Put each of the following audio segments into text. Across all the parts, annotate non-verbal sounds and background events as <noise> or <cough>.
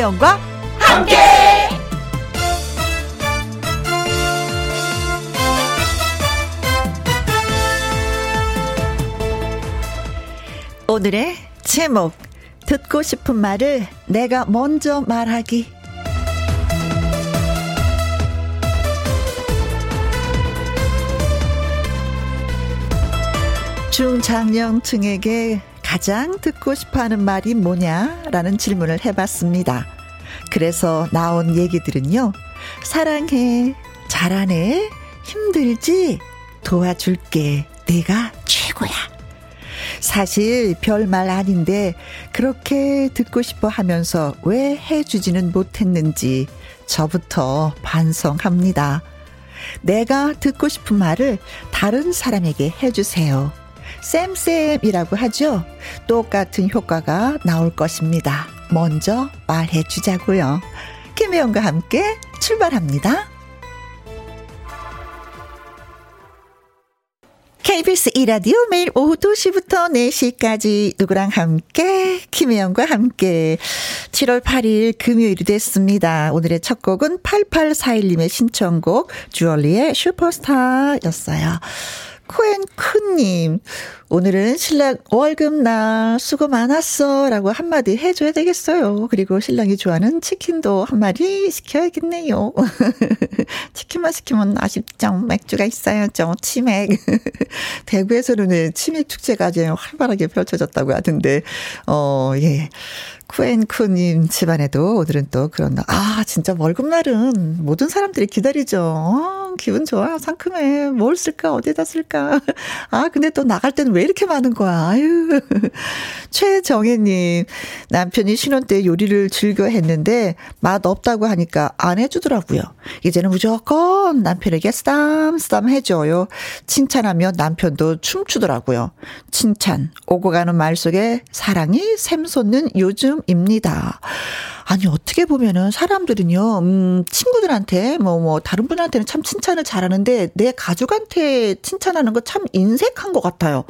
김혜영과 함께. 오늘의 제목 듣고 싶은 말을 내가 먼저 말하기 중장년층에게 가장 듣고 싶어 하는 말이 뭐냐 라는 질문을 해봤습니다. 그래서 나온 얘기들은요. 사랑해, 잘하네, 힘들지, 도와줄게, 내가 최고야. 사실 별말 아닌데 그렇게 듣고 싶어 하면서 왜 해주지는 못했는지 저부터 반성합니다. 내가 듣고 싶은 말을 다른 사람에게 해주세요. 쌤쌤이라고 하죠. 똑같은 효과가 나올 것입니다. 먼저 말해 주자고요. 김혜영과 함께 출발합니다. KBS 이라디오 매일 오후 2시부터 4시까지 누구랑 함께 김혜영과 함께 7월 8일 금요일이 됐습니다. 오늘의 첫 곡은 8841님의 신청곡 주얼리의 슈퍼스타였어요. 코앤크님, 오늘은 신랑 월급날 수고 많았어 라고 한마디 해줘야 되겠어요. 그리고 신랑이 좋아하는 치킨도 한마디 시켜야겠네요. <laughs> 치킨만 시키면 아쉽죠. 맥주가 있어야죠. 치맥. <laughs> 대구에서는 치맥 축제가 아주 활발하게 펼쳐졌다고 하던데, 어, 예. 쿠앤쿠님 집안에도 오늘은 또 그런 날. 아, 진짜 월급날은 모든 사람들이 기다리죠. 어, 기분 좋아. 상큼해. 뭘 쓸까? 어디다 쓸까? <laughs> 아, 근데 또 나갈 때는 왜 이렇게 많은 거야? 아유. <laughs> 최정혜님, 남편이 신혼 때 요리를 즐겨 했는데 맛 없다고 하니까 안 해주더라고요. 이제는 무조건 남편에게 쓰담쓰담 해줘요. 칭찬하면 남편도 춤추더라고요. 칭찬, 오고 가는 말 속에 사랑이 샘솟는 요즘 입니다. 아니, 어떻게 보면은 사람들은요, 음, 친구들한테, 뭐, 뭐, 다른 분한테는 참 칭찬을 잘하는데, 내 가족한테 칭찬하는 거 참 인색한 것 같아요.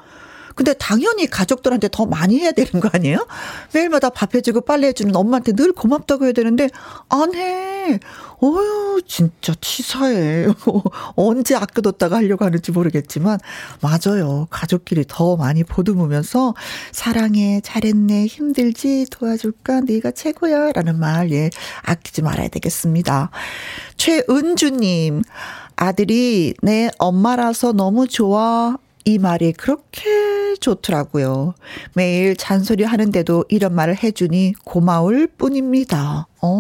근데 당연히 가족들한테 더 많이 해야 되는 거 아니에요? 매일마다 밥 해주고 빨래 해주는 엄마한테 늘 고맙다고 해야 되는데, 안 해. 어휴, 진짜 치사해. <laughs> 언제 아껴뒀다가 하려고 하는지 모르겠지만, 맞아요. 가족끼리 더 많이 보듬으면서, 사랑해, 잘했네, 힘들지, 도와줄까, 네가 최고야. 라는 말, 예, 아끼지 말아야 되겠습니다. 최은주님, 아들이 내 엄마라서 너무 좋아. 이 말이 그렇게 좋더라고요. 매일 잔소리 하는데도 이런 말을 해주니 고마울 뿐입니다. 어,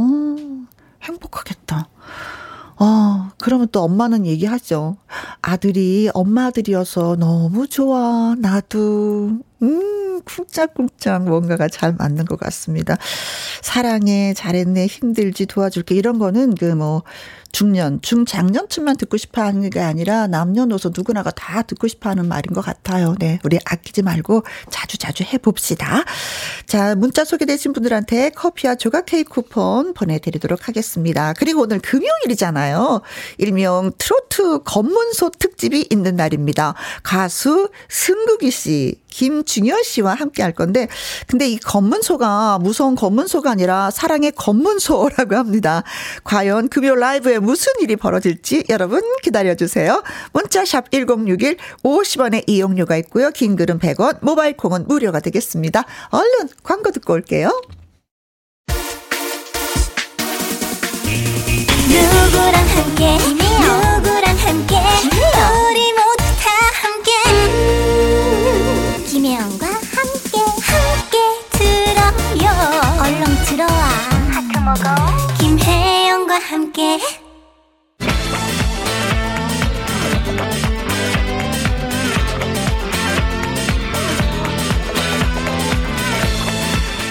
행복하겠다. 어, 그러면 또 엄마는 얘기하죠. 아들이 엄마 아들이어서 너무 좋아. 나도. 음, 쿵짝쿵짝 뭔가가 잘 맞는 것 같습니다. 사랑해, 잘했네, 힘들지, 도와줄게. 이런 거는 그 뭐, 중년, 중장년층만 듣고 싶어 하는 게 아니라 남녀노소 누구나가 다 듣고 싶어 하는 말인 것 같아요. 네. 우리 아끼지 말고 자주 자주 해봅시다. 자, 문자 소개되신 분들한테 커피와 조각 케이크 쿠폰 보내드리도록 하겠습니다. 그리고 오늘 금요일이잖아요. 일명 트로트 검문소 특집이 있는 날입니다. 가수 승국이 씨, 김중현 씨와 함께 할 건데, 근데 이 검문소가 무서운 검문소가 아니라 사랑의 검문소라고 합니다. 과연 금요 라이브에 무슨 일이 벌어질지 여러분 기다려 주세요. 문자 샵 1061 50원의 이용료가 있고요. 긴 글은 100원, 모바일 콩은 무료가 되겠습니다. 얼른 광고 듣고 올게요. 누구랑 함께 누구랑 함께 먹어 김혜영과 함께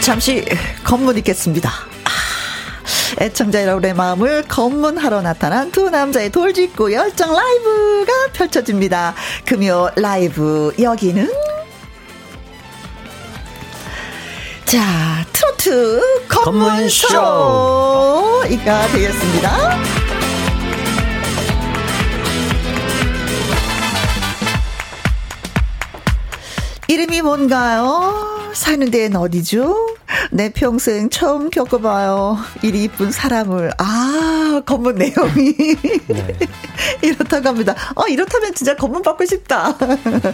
잠시 검문 있겠습니다. 아, 애청자 여러분의 마음을 검문하러 나타난 두 남자의 돌직구 열정 라이브가 펼쳐집니다. 금요 라이브 여기는 자 트로트 검문쇼 이가 되겠습니다. 이름이 뭔가요? 사는 데는 어디죠? 내 평생 처음 겪어봐요. 이리 이쁜 사람을. 아, 검문 내용이. 네. <laughs> 이렇다고 합니다. 어, 이렇다면 진짜 검문 받고 싶다.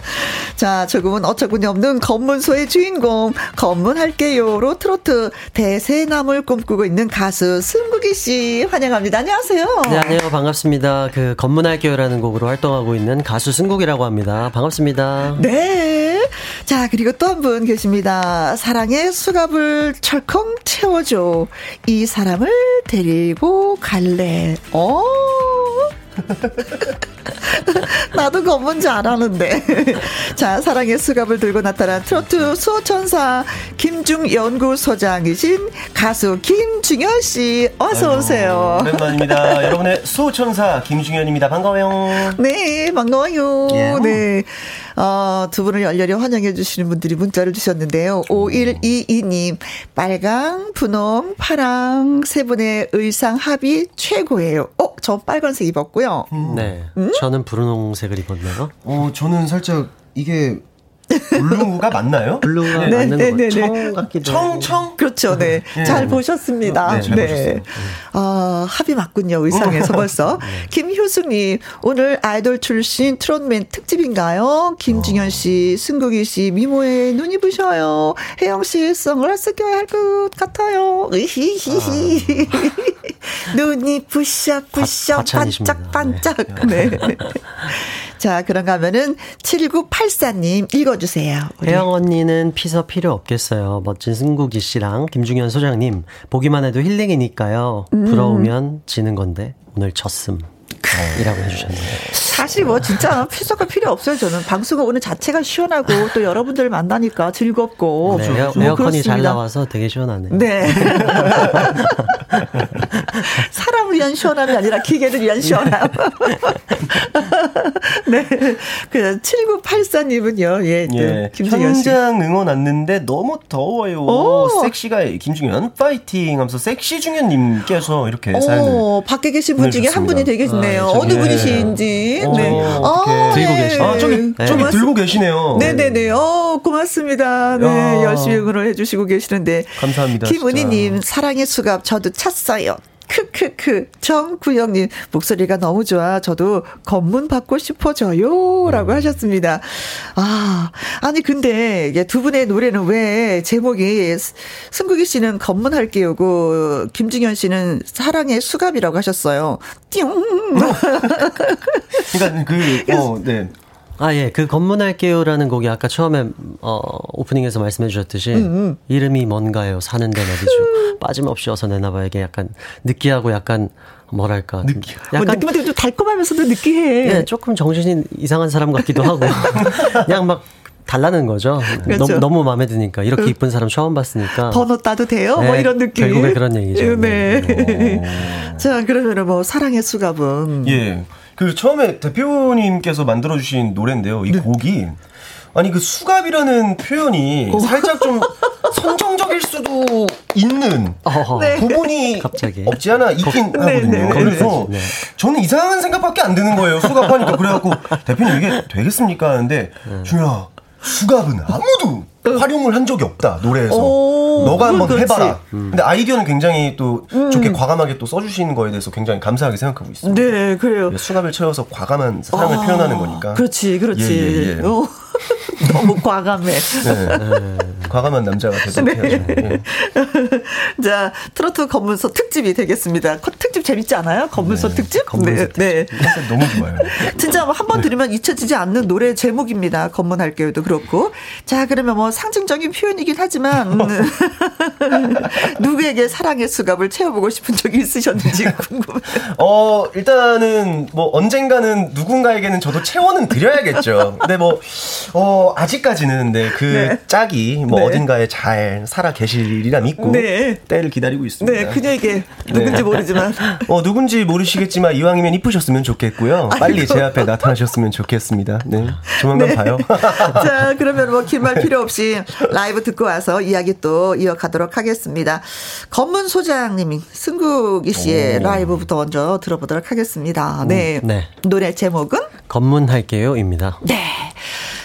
<laughs> 자, 조금은 어처구니 없는 검문소의 주인공, 검문할게요로 트로트 대세남을 꿈꾸고 있는 가수 승국이 씨 환영합니다. 안녕하세요. 네, 안녕하세요. 반갑습니다. 그 검문할게요라는 곡으로 활동하고 있는 가수 승국이라고 합니다. 반갑습니다. 네. <laughs> 자, 그리고 또 한 분 계십니다. 사랑의 수갑을 철컹 채워줘. 이 사람을 데리고 갈래. 어? <laughs> 나도 그건 뭔지 알았는데. <laughs> 자, 사랑의 수갑을 들고 나타난 트로트 수호천사 김중연구소장이신 가수 김중현 씨, 어서 오세요. 오랜만입니다. 여러분의 수호천사 김중현입니다. 반가워요. 네, 반가워요. 예. 네. 어, 두 분을 열렬히 환영해 주시는 분들이 문자를 주셨는데요. 5122님, 빨강, 분홍, 파랑 세 분의 의상 합이 최고예요. 어, 저 빨간색 입었고요. 음. 네. 음? 저는 분홍색을 입었나요? 어, 저는 살짝 이게 blue가 맞나요? blue가 네, 맞는 네, 네, 청 같기도 청, 청? 그렇죠, 네. 네. 잘 보셨습니다. 네. 네. 어, 합이 맞군요, 의상에서 <laughs> 벌써. 네. 김효숙님, 오늘 아이돌 출신 트롯맨 특집인가요? 김중연 씨, 승국이 씨, 미모에 눈이 부셔요. 혜영 씨, 선글라스 껴야 할 것 같아요. 으히히히. 아. <laughs> 눈이 부셔, 부셔, 반짝, 반짝. 네. <laughs> 자, 그런가 하면은 7984님 읽어주세요. 우리. 혜영 언니는 피서 필요 없겠어요. 멋진 승국이 씨랑 김중현 소장님. 보기만 해도 힐링이니까요. 음. 부러우면 지는 건데 오늘 졌음. 이라고 해주셨네요. 사실 뭐 진짜 피서가 필요 없어요. 저는 방송을 오늘 자체가 시원하고 또 여러분들 만나니까 즐겁고 네, 에어, 뭐 에어컨이 잘 나와서 되게 시원하네요. 네. <laughs> 사람을 위한 시원함이 아니라 기계를 위한 시원함. <laughs> 네. 그 7984님은요. 예. 예. 김승현 씨. 현장 응원 왔는데 너무 더워요. 오. 섹시가 김중현 파이팅 하면서 섹시 중현님께서 이렇게 사연을 밖에 계신 분 중에 한 분이 되겠네 요. 아, 어느 분이신지. 어, 네. 아, 들고 네. 계시 아, 저기, 네. 저기 들고 계시네요. 네 네 네. 어, 고맙습니다. 네. 야. 열심히 응원을 해 주시고 계시는데. 감사합니다. 김은희 님, 사랑의 수갑 저도 찼어요. 크크크 정구영님 목소리가 너무 좋아 저도 검문 받고 싶어져요라고 음. 하셨습니다. 아 아니 근데 이게 두 분의 노래는 왜 제목이 승국이 씨는 검문할게요고 김중현 씨는 사랑의 수갑이라고 하셨어요. 띵. <laughs> 그러니까 그 어 네. 아, 예. 그 검문할게요라는 곡이 아까 처음에, 어, 오프닝에서 말씀해 주셨듯이, 음, 음. 이름이 뭔가요? 사는 데는 어디죠? 빠짐없이 어서 내놔봐. 이게 약간 느끼하고 약간, 뭐랄까. 느끼 약간. 뭐 느낌은 좀 달콤하면서도 느끼해. 예, 조금 정신이 이상한 사람 같기도 하고. <laughs> 그냥 막, 달라는 거죠. 그렇죠. 너무, 너무 마음에 드니까. 이렇게 그 이쁜 사람 처음 봤으니까. 번호 따도 돼요? 뭐 네, 뭐 이런 느낌. 결국에 그런 얘기죠. 네. 네. <laughs> 자, 그러면은 뭐, 사랑의 수갑은. 예. 그 처음에 대표님께서 만들어주신 노래인데요. 이 네. 곡이 아니 그 수갑이라는 표현이 오. 살짝 좀 <laughs> 선정적일 수도 있는 네. 부분이 <laughs> 갑자기. 없지 않아 있긴 거, 하거든요. 네, 네. 그래서 네. 저는 이상한 생각밖에 안 드는 거예요. 수갑하니까 그래갖고 대표님 이게 되겠습니까? 하는데 네. 중요하 수갑은 아무도 활용을 한 적이 없다 노래에서 너가 한번 그렇지. 해봐라. 음. 근데 아이디어는 굉장히 또 음. 좋게 과감하게 또 써주시는 거에 대해서 굉장히 감사하게 생각하고 있습니다. 네, 그래요. 수갑을 채워서 과감한 사랑을 아, 표현하는 거니까. 그렇지, 그렇지. 예, 예, 예. 어. <laughs> 너무 과감해. 네. 네. 과감한 남자가 되도록 네. 해야죠. 네. <laughs> 자, 트로트 검문소 특집이 되겠습니다. 특집 재밌지 않아요? 검문소 네. 특집? 검문소 네. 특집. 네. 너무 좋아요. <laughs> 진짜 한 번 들으면 잊혀지지 않는 노래 제목입니다. 검문할게요도 그렇고. 자, 그러면 뭐 상징적인 표현이긴 하지만 <laughs> 누구에게 사랑의 수갑을 채워보고 싶은 적이 있으셨는지 궁금해요. 어, 일단은 뭐 언젠가는 누군가에게는 저도 채워는 드려야겠죠. 근데 뭐 어, 아직까지는 네, 그 네. 짝이 뭐 네. 어딘가에 잘 살아 계시리라 믿고 네. 때를 기다리고 있습니다. 네, 그녀에게 누군지 네. 모르지만 <laughs> 어, 누군지 모르시겠지만 이왕이면 이쁘셨으면 좋겠고요. 빨리 아이고. 제 앞에 나타나셨으면 좋겠습니다. 네. 조만간 네. 봐요. <laughs> 자, <laughs> 그러면 뭐 긴 말 필요 없이 라이브 듣고 와서 이야기 또 이어가도록 하겠습니다. 검문 소장님이 승국이 씨의 오. 라이브부터 먼저 들어보도록 하겠습니다. 네. 네. 노래 제목은 검문할게요입니다. 네.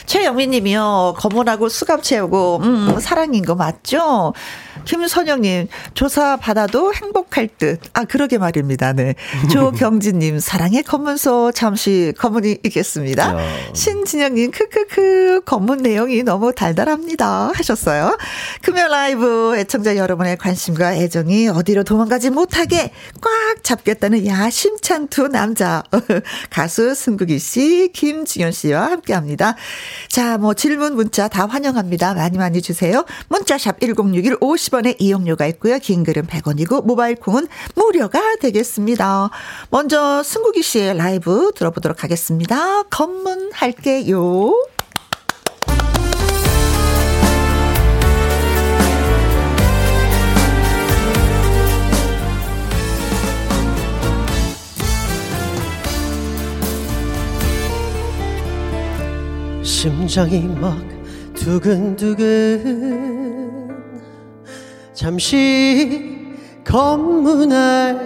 최영민 님이요. 검은하고 수갑 채우고, 음, 사랑인 거 맞죠? 김선영님, 조사 받아도 행복할 듯. 아, 그러게 말입니다. 네. 조경진님, <laughs> 사랑의 검문소, 잠시 검문이 있겠습니다. 신진영님, 크크크, 검문 내용이 너무 달달합니다. 하셨어요. 금요 라이브 애청자 여러분의 관심과 애정이 어디로 도망가지 못하게 꽉 잡겠다는 야심찬 두 남자. <laughs> 가수 승국이 씨, 김지현 씨와 함께 합니다. 자, 뭐 질문, 문자 다 환영합니다. 많이 많이 주세요. 문자샵 1061 50원의 이용료가 있고요. 긴 글은 100원이고 모바일 콩은 무료가 되겠습니다. 먼저 승국이 씨의 라이브 들어보도록 하겠습니다. 검문할게요. 심장이 막 두근두근. 잠시 검문할게요.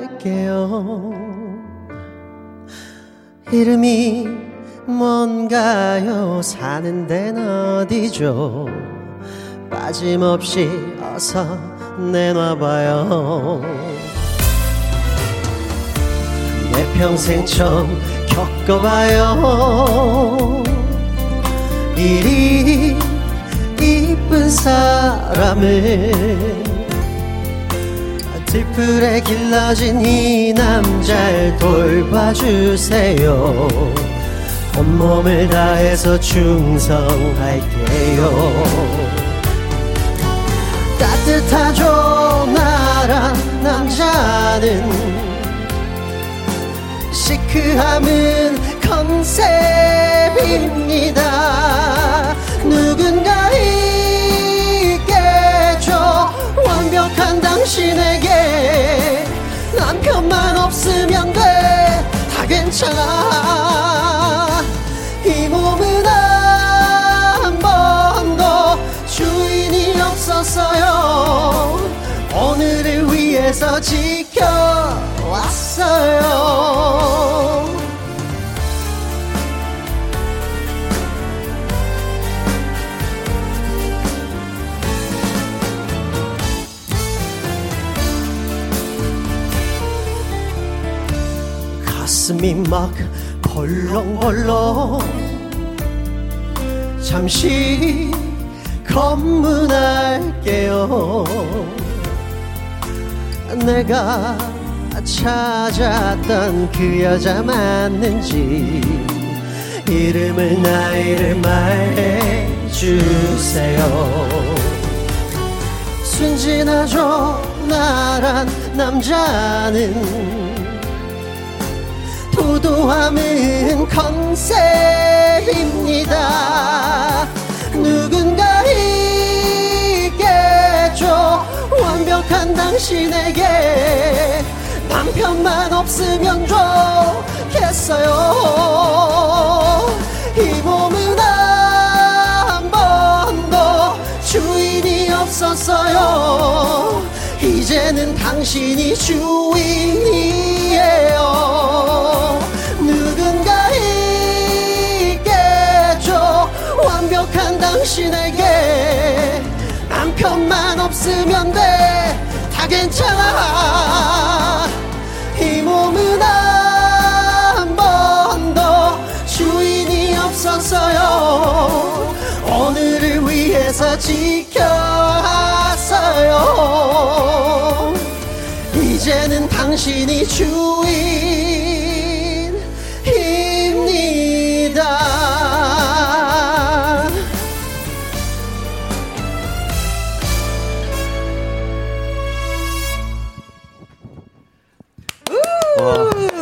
이름이 뭔가요? 사는 데는 어디죠? 빠짐없이 어서 내놔봐요. 내 평생 처음 겪어봐요 이리 이쁜 사람을 들풀에 길러진 이 남자를 돌봐주세요. 온몸을 다해서 충성할게요. 따뜻하죠 나란 남자는 시크함은 컨셉입니다. 누군가 있겠죠 완벽한 당신에게 남편만 없으면 돼. 다 괜찮아. 이 몸은 한 번도 주인이 없었어요. 오늘을 위해서 지켜왔어요 가슴이 막 벌렁벌렁. 잠시 검문할게요. 내가 찾았던 그 여자 맞는지 이름을 나이를 말해주세요. 순진하죠? 나란 남자는 도도함은 컨셉입니다. 누군가 있겠죠? 완벽한 당신에게 남편만 없으면 좋겠어요. 이 몸은 한 번도 주인이 없었어요 이제는 당신이 주인이에요. 누군가 있겠죠? 완벽한 당신에게 남편만 없으면 돼. 다 괜찮아. 이 몸은 한 번도 주인이 없었어요. 오늘을 위해서 지켜왔어요 당신이 주인입니다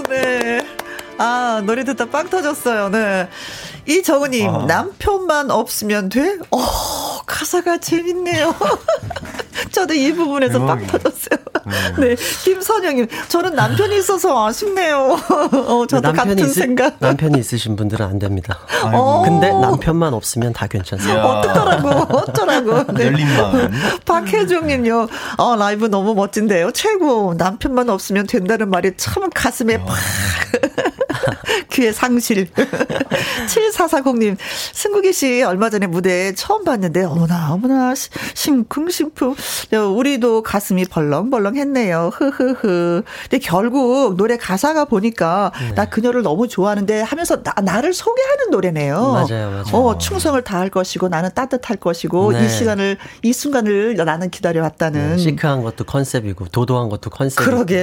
네. 아, 노래 듣다 빵 터졌어요. 네. 이정우님, 아. 남편만 없으면 돼? 어, 가사가 재밌네요. <laughs> 저도 이 부분에서 빵 대박이네. 터졌어요. 네. 김선영님, 저는 남편이 있어서 아쉽네요. 어, 저도 같은 있으- 생각. 남편이 있으신 분들은 안 됩니다. 어. 근데 남편만 없으면 다 괜찮습니다. 야. 어떡하라고, 어쩌라고. <laughs> 네. 열린 마음. <laughs> 박혜종님요, 어, 라이브 너무 멋진데요. 최고. 남편만 없으면 된다는 말이 참 가슴에 팍. <laughs> 그의 상실. <laughs> 7440님, 승국이 씨 얼마 전에 무대 처음 봤는데, 어머나, 어머나, 심쿵 심쿵. 우리도 가슴이 벌렁벌렁 했네요. 흐흐흐. 근데 결국 노래 가사가 보니까, 네. 나 그녀를 너무 좋아하는데 하면서 나, 나를 소개하는 노래네요. 맞아요, 맞아요. 어, 충성을 다할 것이고, 나는 따뜻할 것이고, 네. 이 시간을, 이 순간을 나는 기다려왔다는. 네, 시크한 것도 컨셉이고, 도도한 것도 컨셉. 그러게.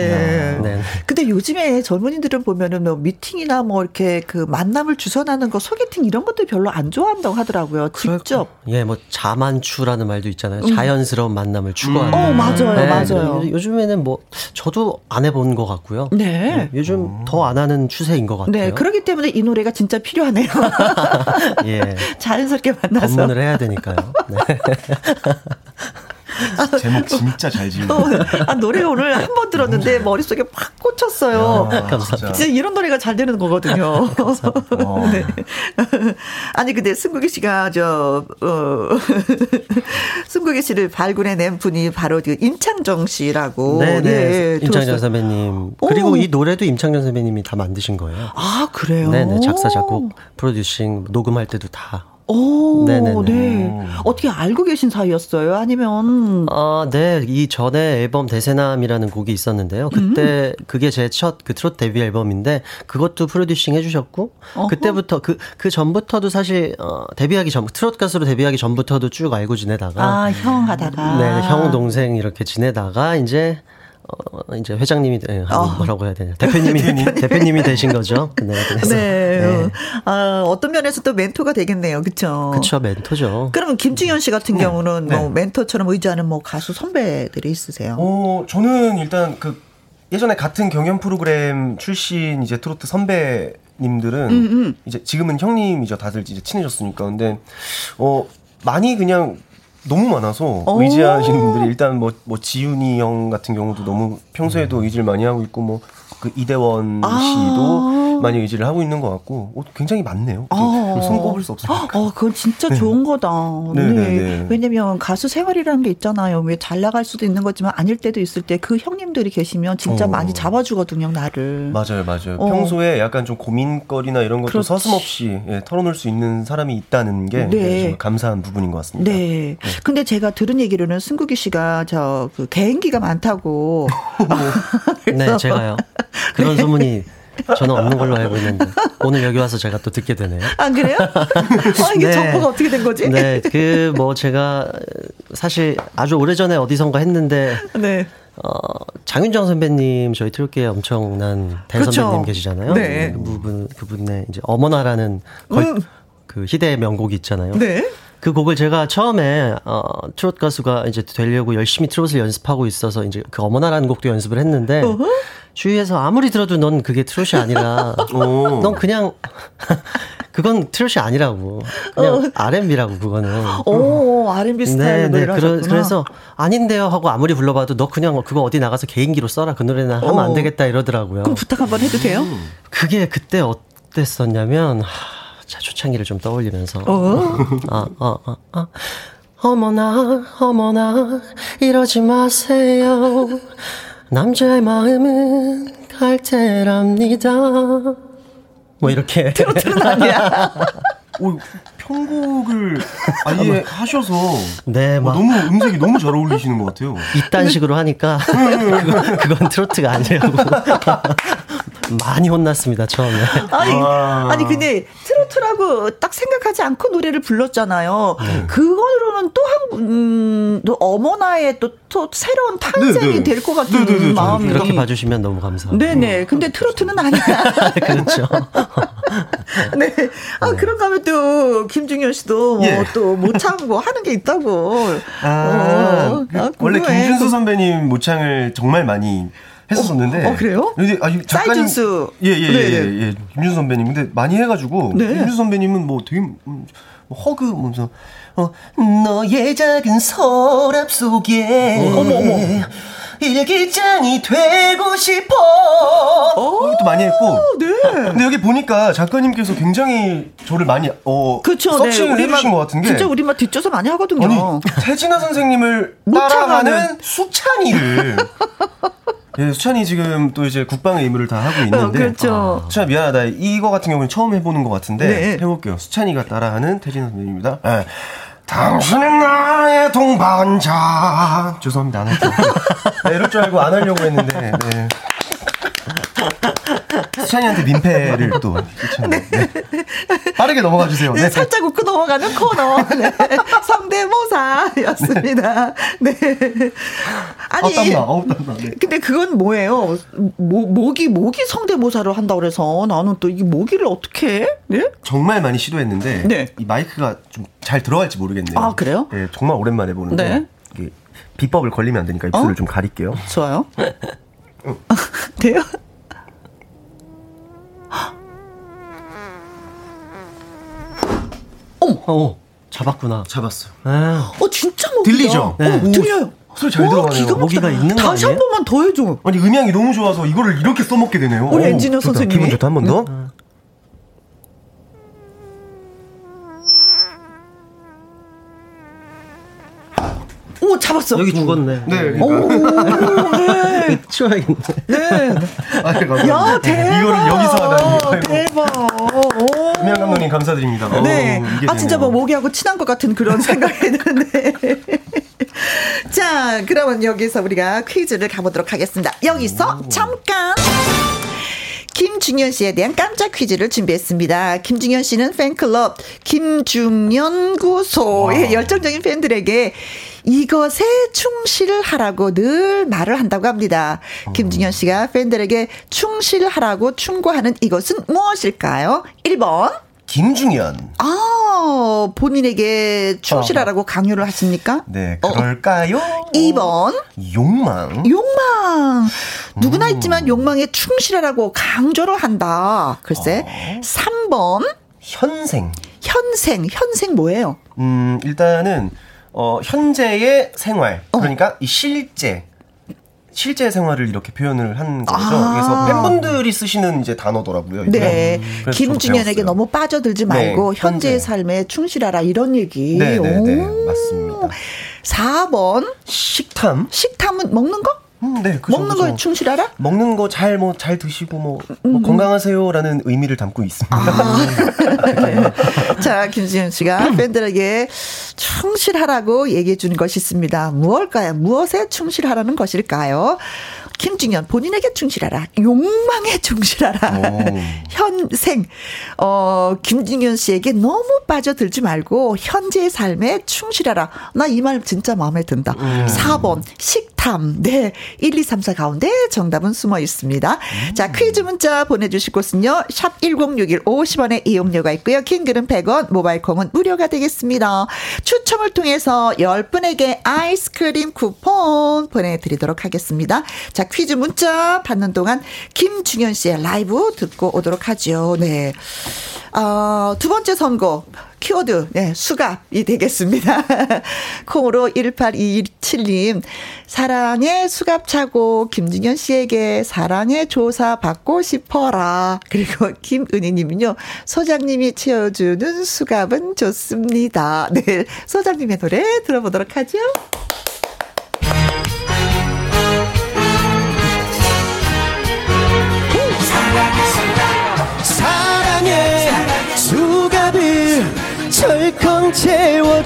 네. 근데 요즘에 젊은이들은 보면은 뭐 미팅 이나 뭐 이렇게 그 만남을 주선하는 거 소개팅 이런 것들 별로 안 좋아한다고 하더라고요. 직접. 예, 뭐 자만추라는 말도 있잖아요. 음. 자연스러운 만남을 추구하는. 어, 맞아요, 네, 맞아요. 요즘에는 뭐 저도 안 해본 것 같고요. 네. 네 요즘 음. 더안 하는 추세인 것 같아요. 네, 그렇기 때문에 이 노래가 진짜 필요하네요. <laughs> 예. 자연스럽게 만나서. 검문을 해야 되니까요. 네. <laughs> <laughs> 제목 진짜 잘 지은 어, 아, 노래 오늘 한 번 들었는데 머릿속에 팍 꽂혔어요. 야, 감사합니다. 진짜 이런 노래가 잘 되는 거거든요. 어. <laughs> 네. <laughs> 아니, 근데 승국이 씨가 저, 어, 승국이 씨를 발굴해낸 분이 바로 그 임창정 씨라고. 네, 네. 예, 임창정 선배님. 그리고 오. 이 노래도 임창정 선배님이 다 만드신 거예요. 아, 그래요? 네 네. 작사, 작곡, 프로듀싱, 녹음할 때도 다 오, 네네네. 네. 어떻게 알고 계신 사이였어요? 아니면? 아, 네. 이 전에 앨범 대세남이라는 곡이 있었는데요. 그때 음. 그게 제 첫 그 트롯 데뷔 앨범인데 그것도 프로듀싱 해 주셨고 어허. 그때부터 그, 그 전부터도 사실 어, 데뷔하기 전, 트롯 가수로 데뷔하기 전부터도 쭉 알고 지내다가. 아, 형 하다가. 네, 형, 동생 이렇게 지내다가 이제 어, 이제 회장님이 네, 어. 뭐라고 해야 되냐 대표님이 <laughs> 대표님이 되신 거죠. 네, 그래서, 네. 네. 아, 어떤 면에서 또 멘토가 되겠네요, 그렇죠? 그렇죠, 멘토죠. 그러면 김중현 씨 같은 네. 경우는 뭐 네. 멘토처럼 의지하는 뭐 가수 선배들이 있으세요? 어, 저는 일단 그 예전에 같은 경연 프로그램 출신 이제 트로트 선배 님들은 음, 음. 이제 지금은 형님이죠, 다들 이제 친해졌으니까 근데 어 많이 그냥 너무 많아서 의지하시는 분들이 일단 뭐, 뭐 지훈이 형 같은 경우도 너무 평소에도 의지를 많이 하고 있고 뭐 그 이대원 아~ 씨도 많이 의지를 하고 있는 것 같고 어, 굉장히 많네요. 아~ 손 꼽을 수 없어요. 어, 그건 진짜 네. 좋은 거다. 네. 네. 네. 왜냐면 가수 생활이라는 게 있잖아요. 왜 잘 나갈 수도 있는 거지만 아닐 때도 있을 때 그 형님들이 계시면 진짜 어. 많이 잡아주거든요, 나를. 맞아요, 맞아요. 어. 평소에 약간 좀 고민거리나 이런 것도 그렇지. 서슴없이 예, 털어놓을 수 있는 사람이 있다는 게 네. 예, 감사한 부분인 것 같습니다. 네. 네. 근데 제가 들은 얘기로는 승국이 씨가 저 그 개인기가 많다고. <laughs> 네, 제가요. 그런 소문이 저는 없는 걸로 알고 있는데 오늘 여기 와서 제가 또 듣게 되네요. 아 그래요? 아 이게 <laughs> 네. 정보가 어떻게 된 거지? 네, 그 뭐 제가 사실 아주 오래 전에 어디선가 했는데 네. 어, 장윤정 선배님 저희 트롯계 엄청난 대선배님. 계시잖아요. 네. 그분 그분의 이제 어머나라는 걸, 음. 그 희대의 명곡이 있잖아요. 네. 그 곡을 제가 처음에 어 트롯 가수가 이제 되려고 열심히 트롯을 연습하고 있어서 이제 그 어머나라는 곡도 연습을 했는데 어허? 주위에서 아무리 들어도 넌 그게 트롯이 아니라 <laughs> 넌 그냥 <laughs> 그건 트롯이 아니라고 그냥 어. R&B라고 그거는 오 R&B 스타일로 네, 네. 그러, 그래서 아닌데요 하고 아무리 불러봐도 너 그냥 그거 어디 나가서 개인기로 써라 그 노래나 하면 어. 안 되겠다 이러더라고요. 그럼 부탁 한번 해도 돼요? 그게 그때 어땠었냐면 하, 자, 초창기를 좀 떠올리면서. 어? 아, 아, 아, 아. 어머나, 어머나, 이러지 마세요. 남자의 마음은 갈대랍니다. 뭐 이렇게. <laughs> 트로트는 아니야. 오, 편곡을 아예 하셔서 네, 어, 막 너무 음색이 너무 잘 어울리시는 것 같아요. 이딴 식으로 하니까 그건, 그건 트로트가 아니라고. 많이 혼났습니다 처음에. <laughs> 아니, 아니 근데 트로트라고 딱 생각하지 않고 노래를 불렀잖아요. 네. 그거로는 또 한, 음, 또 어머나의 또, 또 새로운 탄생이 네, 네. 될것 같은 네, 네, 네, 마음이. 그렇게 봐주시면 너무 감사합니다. 네네. 근데 트로트는 아니야. <laughs> 그렇죠. <laughs> 네. 아 그런가 하면 또 김중현 씨도 뭐또 예. 모창 뭐 하는 게 있다고. 아, 어, 아 원래 김준수 선배님 모창을 정말 많이 했었었는데. 어, 어 그래요? 근데 아, 작가님 예예예 예, 예, 예, 예, 김준수 선배님 근데 많이 해 가지고 네. 김준수 선배님은 뭐 되게 뭐 허그 뭐면서 어 너의 작은 서랍 속에 어머 어머 일기장이 되고 싶어. 어, 이것도 많이 했고. 네. 근데 여기 보니까 작가님께서 굉장히 저를 많이 어 그쵸, 네. 서칭을 네. 해주신 것 같은 게 진짜 우리말 뒷조사 많이 하거든요. 아니 태진아 선생님을 따라하는 수찬이를 <laughs> 네, 수찬이 지금 또 이제 국방의 의무를 다 하고 있는데. 어, 그렇죠. 아, 수찬 미안하다. 이거 같은 경우는 처음 해보는 것 같은데 네. 해볼게요. 수찬이가 따라하는 태진 선생님입니다. 네. 당신은 나의 동반자. 죄송합니다. 안 할게요. 네, 이럴 줄 알고 안 하려고 했는데. 네. 수찬이한테 민폐를 또 끼쳤네. 네. 빠르게 넘어가 주세요. 네, 네. 살짝 웃고 넘어가는 코너. 네. <laughs> 성대모사였습니다. 네. 아니. 어, 땀나. 어, 땀나. 네. 근데 그건 뭐예요? 모, 모기, 모기 성대모사를 한다고 그래서 나는 또 이 모기를 어떻게 해? 네? 정말 많이 시도했는데. 네. 이 마이크가 좀 잘 들어갈지 모르겠네요. 아, 그래요? 네, 정말 오랜만에 보는데. 네. 비법을 걸리면 안 되니까 입술을 어? 좀 가릴게요. 좋아요. <laughs> 돼요? 어, 잡았구나. 잡았어. 아. 어, 진짜 모기다. 들리죠? 네. 어, 들려요. 소리 잘 들어가네요. 모기가 있는 거 다시 한 번만 더 해줘. 아니 음향이 너무 좋아서 이거를 이렇게 써먹게 되네요. 우리 엔지니어 선생님. 기분 좋다 한 번 더. 네. 오 잡았어. 여기 죽었네. 네. 그러니까. 네. <laughs> 치워야겠네. 네. 아, 야 대박. 이거를 여기서 하다니. 대박. 김현 감독님 감사드립니다. 네. 오, 아 진짜 뭐 모기하고 친한 것 같은 그런 <laughs> 생각이 드는데. 자, 그러면 여기서 우리가 퀴즈를 가보도록 하겠습니다. 여기서 오. 잠깐. 김중현 씨에 대한 깜짝 퀴즈를 준비했습니다. 김중현 씨는 팬클럽 김중연구소의 열정적인 팬들에게 이것에 충실하라고 늘 말을 한다고 합니다. 어. 김중현 씨가 팬들에게 충실하라고 충고하는 이것은 무엇일까요? 1번. 김중현. 아, 본인에게 충실하라고 어. 강요를 하십니까? 네, 그럴까요? 어. 2번. 욕망. 욕망. 누구나 음. 있지만 욕망에 충실하라고 강조를 한다. 글쎄. 어. 3번. 현생. 현생. 현생 뭐예요? 음, 일단은 어, 현재의 생활. 어. 그러니까 이 실제 실제 생활을 이렇게 표현을 한 거죠. 아. 그래서 팬분들이 쓰시는 이제 단어더라고요. 네. 음. 김준현에게 너무 빠져들지 말고 네, 현재의 현재. 삶에 충실하라 이런 얘기. 네, 네, 네. 맞습니다. 4번 식탐. 식탐은 먹는 거? 음, 네, 그죠, 먹는 거에 충실하라? 먹는 거잘뭐 잘 드시고 뭐, 뭐 음, 건강하세요라는 의미를 담고 있습니다. 아. 자, 김지현 씨가 팬들에게 충실하라고 얘기해 주는 것이 있습니다. 무엇일까요? 무엇에 충실하라는 것일까요? 김중현 본인에게 충실하라. 욕망에 충실하라. 오. <laughs> 현생. 어, 김중현 씨에게 너무 빠져들지 말고 현재의 삶에 충실하라. 나 이 말 진짜 마음에 든다. 음. 4번 식 탐. 네. 1, 2, 3, 4 가운데 정답은 숨어 있습니다. 음. 자, 퀴즈 문자 보내 주실 곳은요. 샵 1061 50원의 이용료가 있고요. 킹글은 100원, 모바일 콩은 무료가 되겠습니다. 추첨을 통해서 10분에게 아이스크림 쿠폰 보내 드리도록 하겠습니다. 자, 퀴즈 문자 받는 동안 김중현 씨의 라이브 듣고 오도록 하죠. 네. 어, 두 번째 선거. 키워드, 네, 수갑이 되겠습니다. <laughs> 콩으로 1827님, 사랑의 수갑 차고 김중현 씨에게 사랑의 조사 받고 싶어라. 그리고 김은희님은요, 소장님이 채워주는 수갑은 좋습니다. 네, 소장님의 노래 들어보도록 하죠.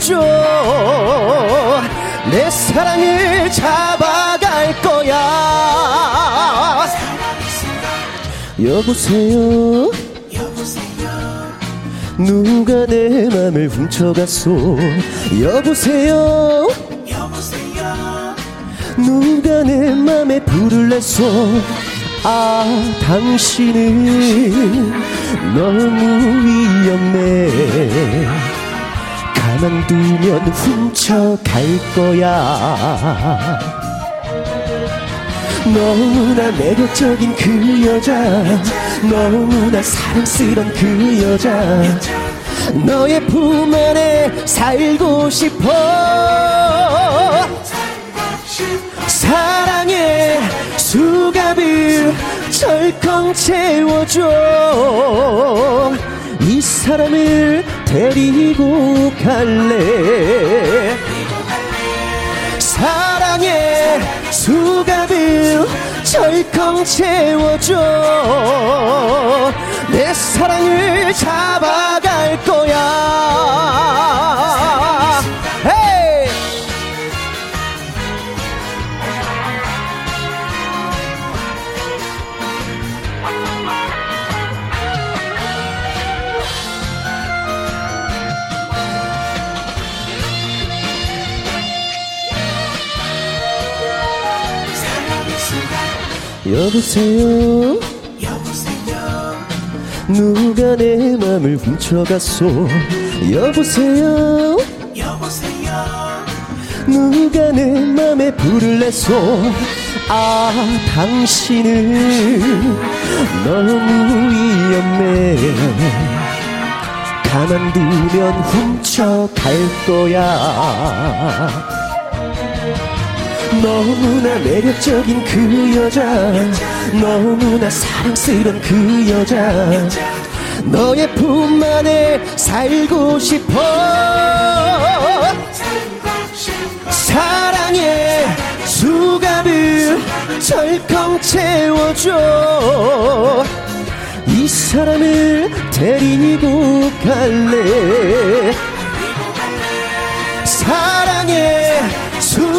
채워줘 내 사랑을 잡아갈 거야. 여보세요. 누가 내 맘을 훔쳐갔소? 여보세요. 누가 내 맘에 불을 냈소? 아 당신은 너무 위험해 가만 두면 훔쳐갈 거야. 너무나 매력적인 그 여자 너무나 사랑스런 그 여자. 너의 품 안에 살고 싶어. 사랑의 수갑을 철컹 채워줘. 이 사람을 데리고 갈래? 사랑의 수갑을 철컹 채워줘. 내 사랑을 잡아갈 거야 여보세요? 누가 내 맘을 훔쳐갔소 여보세요? 누가 내 맘에 불을 냈소 아 당신은 너무 위험해. 가만두면 훔쳐갈 거야 너무나 매력적인 그 여자. 너무나 사랑스런 그 여자. 너의 품 안에 살고 싶어. 사랑의 수갑을 철컹 채워줘. 이 사람을 데리고 갈래? 사랑의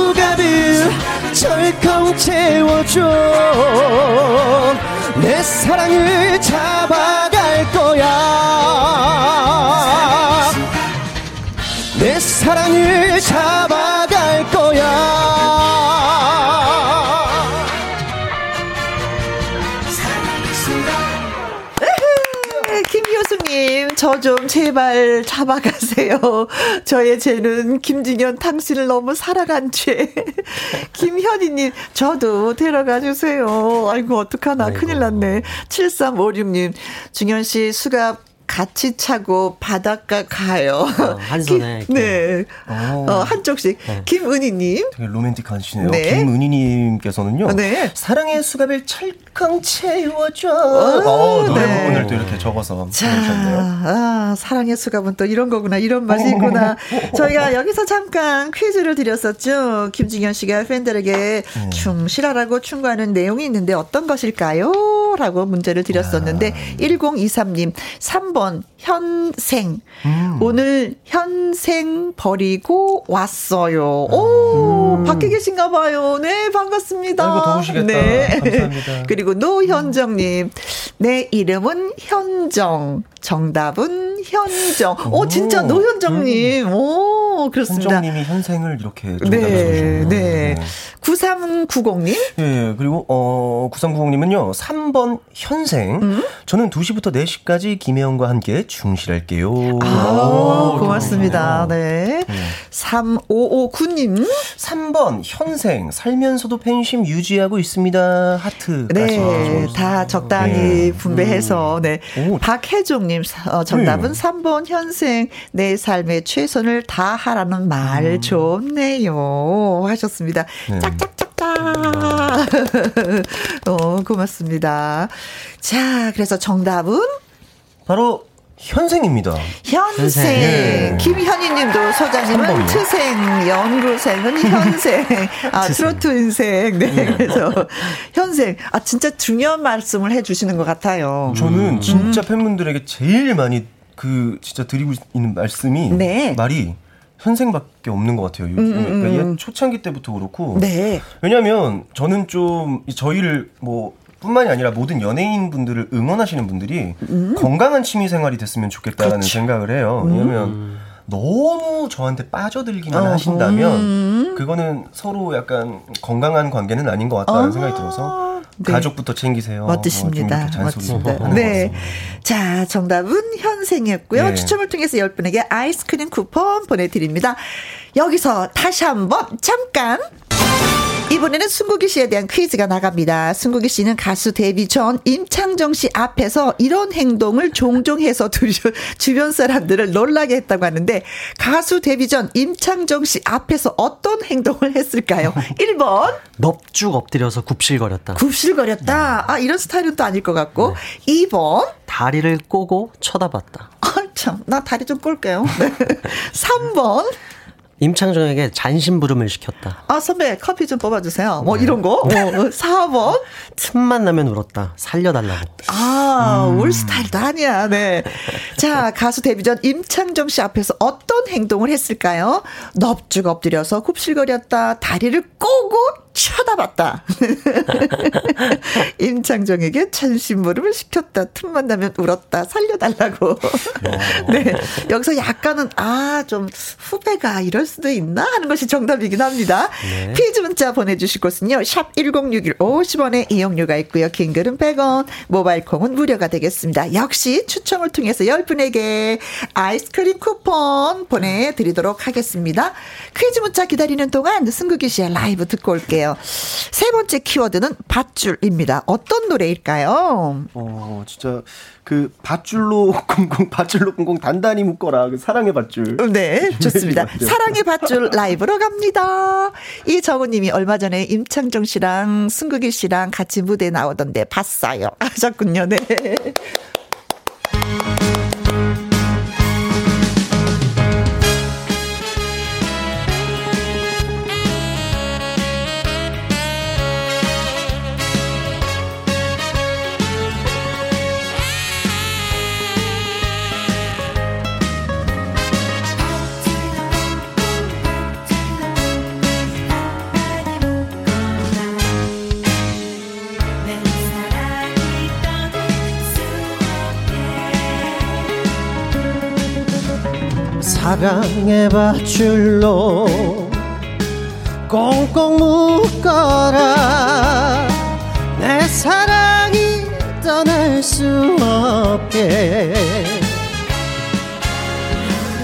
수갑을 철컹 채워줘. 내 사랑을 잡아갈 거 좀 제발 잡아가세요. <laughs> 저의 죄는 김진현 당신을 너무 사랑한 죄. <laughs> 김현희님, 저도 데려가 주세요. 아이고, 어떡하나. 아이고. 큰일 났네. 7356님, 중현 씨 수갑 같이 차고 바닷가 가요. 어, 한 손에 <laughs> 김- 네. 어. 어, 한쪽씩. 네. 김은희님, 되게 로맨틱하시네요. 네. 김은희님께서는요. 네. 사랑의 수갑을 철컹 채워줘. 어, 노래 네. 부분을 또 이렇게 적어서 자. 아, 사랑의 수갑은 또 이런 거구나. 이런 맛이 있구나. 저희가 여기서 잠깐 퀴즈를 드렸었죠. 김진현 씨가 팬들에게 충실하라고 충고하는 내용이 있는데 어떤 것일까요? 라고 문제를 드렸었는데 1023님 3번 현생 오늘 현생 버리고 왔어요. 오 밖에 계신가 봐요. 네 반갑습니다. 아이고, 더우시겠다. 네. 감사합니다. <laughs> 그리고 노현정님 내 이름은 현정 정답은 현정. 오 진짜 오. 노현정님. 오 그렇습니다. 현정님이 현생을 이렇게 네, 정답해 네. 9390님. 예, 예. 그리고 어 9390님은요. 3번 현생. 음? 저는 2시부터 4시까지 김혜영과 함께 충실할게요. 아, 오, 고맙습니다. 네. 3559님. 3번 현생 살면서도 팬심 유지하고 있습니다. 하트까지. 네. 다 적당히 네. 분배해서, 네. 오. 박혜종님, 어, 정답은 네. 3번 현생, 내 삶의 최선을 다하라는 말 좋네요. 하셨습니다. 네. 짝짝짝짝. 어, 고맙습니다. 자, 그래서 정답은 바로 현생입니다. 현생. <laughs> 네. 김현희 님도 소장님은 삼번이요. 트생, 연구생은 현생. 아, 트로트 인생. 네. 그래서 현생. 아, 진짜 중요한 말씀을 해 주시는 것 같아요. 저는 진짜 팬분들에게 제일 많이 그 진짜 드리고 있는 말씀이 네. 음, 말이 현생밖에 없는 것 같아요. 요즘 그러니까 옛 초창기 때부터 그렇고. 네. 왜냐하면 저는 좀 저희를 뭐 뿐만이 아니라 모든 연예인 분들을 응원하시는 분들이 건강한 취미 생활이 됐으면 좋겠다라는 음. 그렇죠. 생각을 해요. 왜냐면 너무 저한테 빠져들기만 하신다면 그거는 서로 약간 건강한 관계는 아닌 것 같다는 아, 생각이 들어서 네. 가족부터 챙기세요. 멋지십니다. 어, 것 네. 자, 정답은 현생이었고요. 네. 추첨을 통해서 10분에게 아이스크림 쿠폰 보내드립니다. 여기서 다시 한번 잠깐. 이번에는 승국이 씨에 대한 퀴즈가 나갑니다. 승국이 씨는 가수 데뷔 전 임창정 씨 앞에서 이런 행동을 종종 해서 두- 주변 사람들을 놀라게 했다고 하는데 가수 데뷔 전 임창정 씨 앞에서 어떤 행동을 했을까요? <laughs> 1번 넙죽 엎드려서 굽실거렸다. 굽실거렸다. 아, 이런 스타일은 또 아닐 것 같고. 2번. 다리를 꼬고 쳐다봤다. 아, 참. 나 다리 좀 꼴게요. 네. 3번. 임창정에게 잔심부름을 시켰다. 아, 선배, 커피 좀 뽑아주세요. 뭐, 네. 이런 거. 어, 4번. 틈만 나면 울었다. 살려달라고. 아, 음. 울 스타일도 아니야. 네. 자, 가수 데뷔 전 임창정 씨 앞에서 어떤 행동을 했을까요? 넙죽 엎드려서 굽실거렸다. 다리를 꼬고 쳐다봤다. <laughs> 임창정에게 찬심무릎을 시켰다. 틈만 나면 울었다. 살려달라고. <laughs> 네. 여기서 약간은, 아, 좀 후배가 이럴 수도 있나? 하는 것이 정답이긴 합니다. 네. 퀴즈 문자 보내주실 곳은요. 샵 1061 50원의 이용료가 있고요. 긴 글은 100원, 모바일 콩은 무료가 되겠습니다. 역시 추첨을 통해서 10분에게 아이스크림 쿠폰 보내드리도록 하겠습니다. 퀴즈 문자 기다리는 동안 승국이 씨의 라이브 듣고 올게요. 세 번째 키워드는 밧줄입니다. 어떤 노래일까요? 어, 진짜 그 밧줄로 <laughs> 공공 밧줄로 공공 단단히 묶어라. 그 사랑의 밧줄. 네, <laughs> 좋습니다. 사랑의 밧줄 라이브로 갑니다. 이 정우 님이 얼마 전에 임창정 씨랑 승국이 씨랑 같이 무대 나오던데 봤어요. <laughs> 하셨군요. 네. 사랑의 밧줄로 꽁꽁 묶어라. 내 사랑이 떠날 수 없게.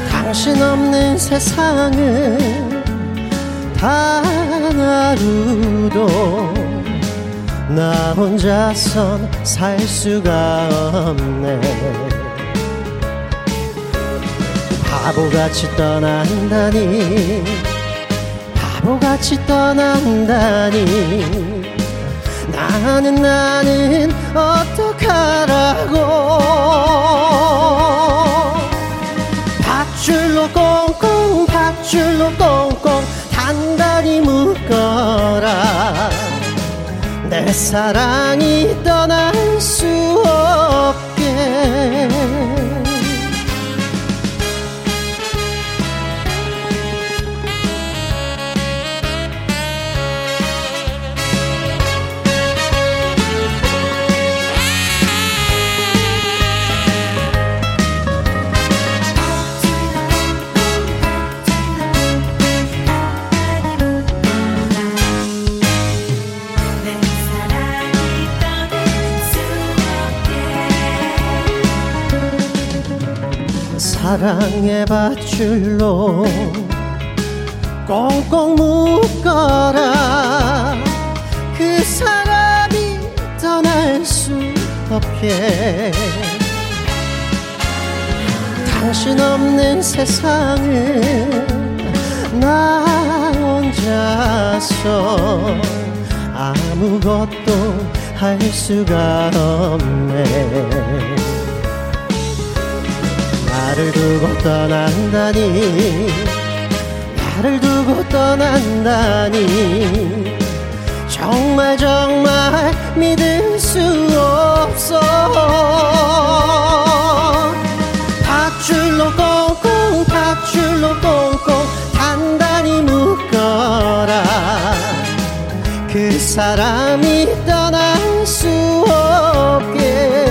당신 없는 세상은 단 하루도 나 혼자선 살 수가 없네 바보같이 떠난다니. 바보같이 떠난다니. 나는 나는 어떡하라고. 밧줄로 꽁꽁 밧줄로 꽁꽁 단단히 묶어라. 내 사랑이 떠날 수 사랑의 밧줄로 꽁꽁 묶어라. 그 사람이 떠날 수 없게. 당신 없는 세상은 나 혼자서 아무것도 할 수가 없네 나를 두고 떠난다니 나를 두고 떠난다니. 정말 정말 믿을 수 없어. 밧줄로 꽁꽁 밧줄로 꽁꽁 단단히 묶어라. 그 사람이 떠날 수 없게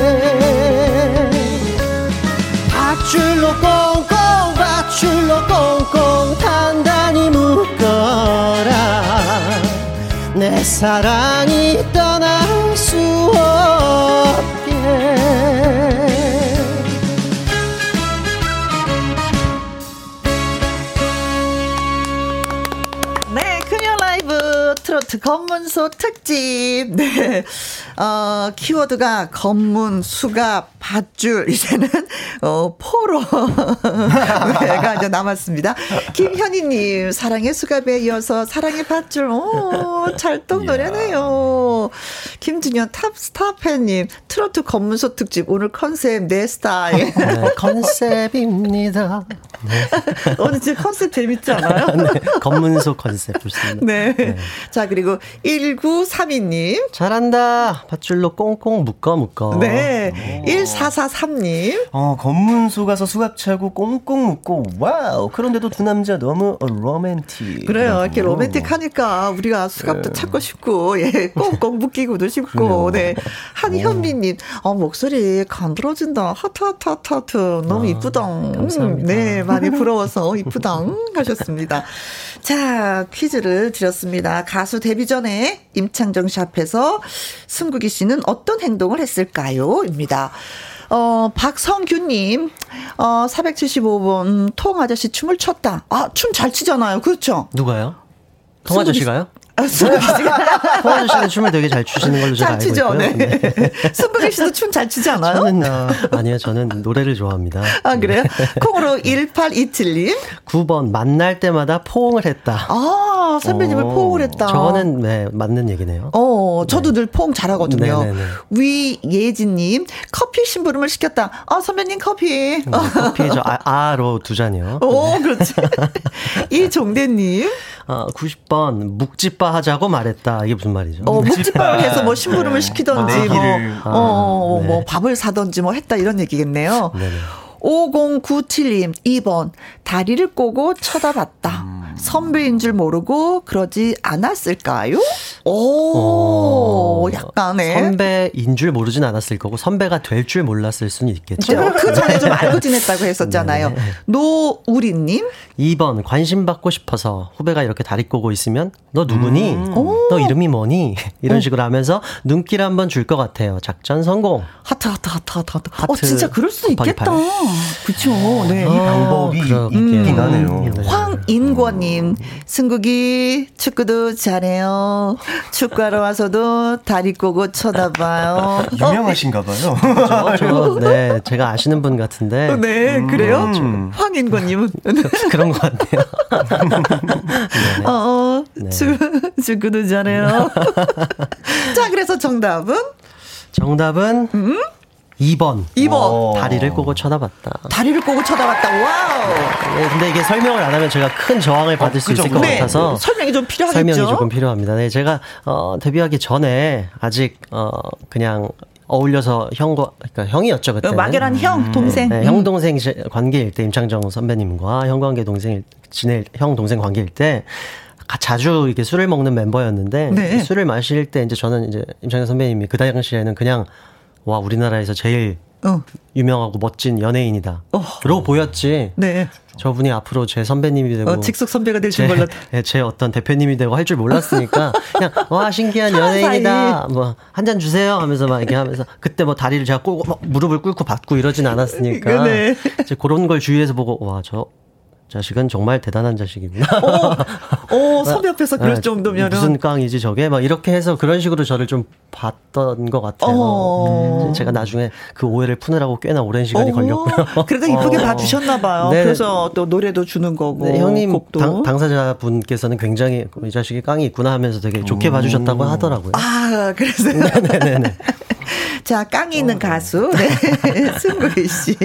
밧줄로 꽁꽁 밧줄로 꽁꽁 단단히 묶어라 내 사랑이 떠날 수 없게 트로트 검문소 특집. 네. 어, 키워드가 검문, 수갑, 밧줄, 이제는, 어, 포로. <laughs> 가 이제 남았습니다. 김현희님, 사랑의 수갑에 이어서 사랑의 밧줄. 오, 찰떡 노래네요. 김중연 탑스타 팬님, 트로트 검문소 특집. 오늘 컨셉 내 스타일. 네, 컨셉입니다. 네. <laughs> 오늘 진짜 컨셉 재밌지 않아요? 네, 검문소 컨셉 좋습니다. 네. 네. 자, 그리고 1932님. 잘한다. 밧줄로 꽁꽁 묶어 묶어. 네. 오. 1443님. 어, 검문소 가서 수갑 차고 꽁꽁 묶고, wow. 그런데도 두 남자 너무 로맨틱. 그래요. 이렇게 로맨틱 하니까 우리가 수갑도 네. 차고 싶고, 예, 꽁꽁 묶이고도 싶고, 네. 한현미님, 어, 목소리 간드러진다. 하트, 하트, 하트, 하트. 너무 아, 이쁘다. 감사합니다. 네, 많이 부러워서 이쁘다. 하셨습니다. 자, 퀴즈를 드렸습니다. 가수 데뷔 전에 임창정 씨 앞에서 승국이 씨는 어떤 행동을 했을까요? 입니다. 어, 박성규님, 어, 475번, 통 아저씨 춤을 췄다. 아, 춤 잘 추잖아요. 그렇죠? 누가요? 통 아저씨가요? 호환 <laughs> 씨는 춤을 되게 잘 추시는 걸로 제가 알고 있고요. 네. 네. <laughs> 승부기 씨도 춤 잘 추지 않아요? 저는 어, 아니요, 저는 노래를 좋아합니다. 아 그래요? <laughs> 콩으로 1827님. 9번 만날 때마다 포옹을 했다. 아 선배님을 오, 포옹을 했다. 저거는 네 맞는 얘기네요. 어, 저도 네. 늘 포옹 잘하거든요. 네네네. 위예진님 커피 심부름을 시켰다. 아 선배님 커피. 어, 커피 저 아, 아로 두 잔이요. 오 네. 그렇지. 이종대님. 어, 90번 묵집바 하자고 말했다. 이게 무슨 말이죠? 어, 묵집바를 <laughs> 해서 뭐 심부름을 네. 시키던지 아, 뭐, 아, 어, 네. 뭐 밥을 사던지 뭐 했다 이런 얘기겠네요. 네네. 5097님, 2번. 다리를 꼬고 쳐다봤다. 음. 선배인 줄 모르고 그러지 않았을까요? 오, 어, 약간의. 선배인 줄 모르진 않았을 거고, 선배가 될 줄 몰랐을 수는 있겠죠. 그 전에 좀 알고 <laughs> 지냈다고 했었잖아요. 네. 노우리님? 2번. 관심 받고 싶어서 후배가 이렇게 다리 꼬고 있으면, 너 누구니? 음. 너 이름이 뭐니? <laughs> 이런 어. 식으로 하면서 눈길 한번 줄 것 같아요. 작전 성공. 하트, 하트, 하트, 하트, 하트. 하트 어, 진짜 그럴 수 있겠다. 그쵸. 네. 이 방법이 있긴 하네요. 네. 황인권님, 승국이 축구도 잘해요. 축구하러 와서도 다리 꼬고 쳐다봐요. 유명하신가 봐요. 저, 저, 네, 제가 아시는 분 같은데. 네, 그래요? 음. 황인권님은? <laughs> 그런 것 같아요. 네. <laughs> 어, 어 네. 축, 축구도 잘해요. 자, 그래서 정답은? 정답은? 음? 2번. 2번. 다리를 꼬고 쳐다봤다. 다리를 꼬고 쳐다봤다. 와우. 네, 근데 이게 설명을 안 하면 제가 큰 저항을 받을 어, 수 있을 것 네. 같아서 설명이 좀 필요하겠죠. 설명이 조금 필요합니다. 네, 제가 어 데뷔하기 전에 아직 어 그냥 어울려서 형과 그러니까 형이었죠 그때 막연한 형 음. 동생 네, 형 동생 관계일 때 임창정 선배님과 형 관계 동생 지낼 형 동생 관계일 때 자주 이렇게 술을 먹는 멤버였는데 네. 술을 마실 때 이제 저는 이제 임창정 선배님이 그 당시에는 그냥 와 우리나라에서 제일 어. 유명하고 멋진 연예인이다. 어. 로 보였지. 네. 저분이 앞으로 제 선배님이 되고 어, 직속 선배가 될줄 몰랐. 네, 제 어떤 대표님이 되고 할 줄 몰랐으니까 <laughs> 그냥 와 신기한 연예인이다. 뭐 한 잔 주세요 하면서 막 이렇게 하면서 그때 뭐 다리를 제가 꿇고 막 무릎을 꿇고 받고 이러진 않았으니까 네. 이제 그런 걸 주위에서 보고 와 저 자식은 정말 대단한 자식이구나. 오, 오 선배 앞에서 그럴 네, 정도면 무슨 깡이지 저게 막 이렇게 해서 그런 식으로 저를 좀 봤던 것 같아요. 어. 제가 나중에 그 오해를 푸느라고 꽤나 오랜 시간이 어. 걸렸고요. <laughs> 그래도 이쁘게 어. 봐주셨나 봐요. 네. 그래서 또 노래도 주는 거고. 네, 형님 곡도. 당, 사자 분께서는 굉장히 이 자식이 깡이 있구나 하면서 되게 좋게 음. 봐주셨다고 하더라고요. 아 그래서 <laughs> 네네네. <laughs> 자, 깡이 있는 어. 가수. 네. <laughs> 승구리 씨.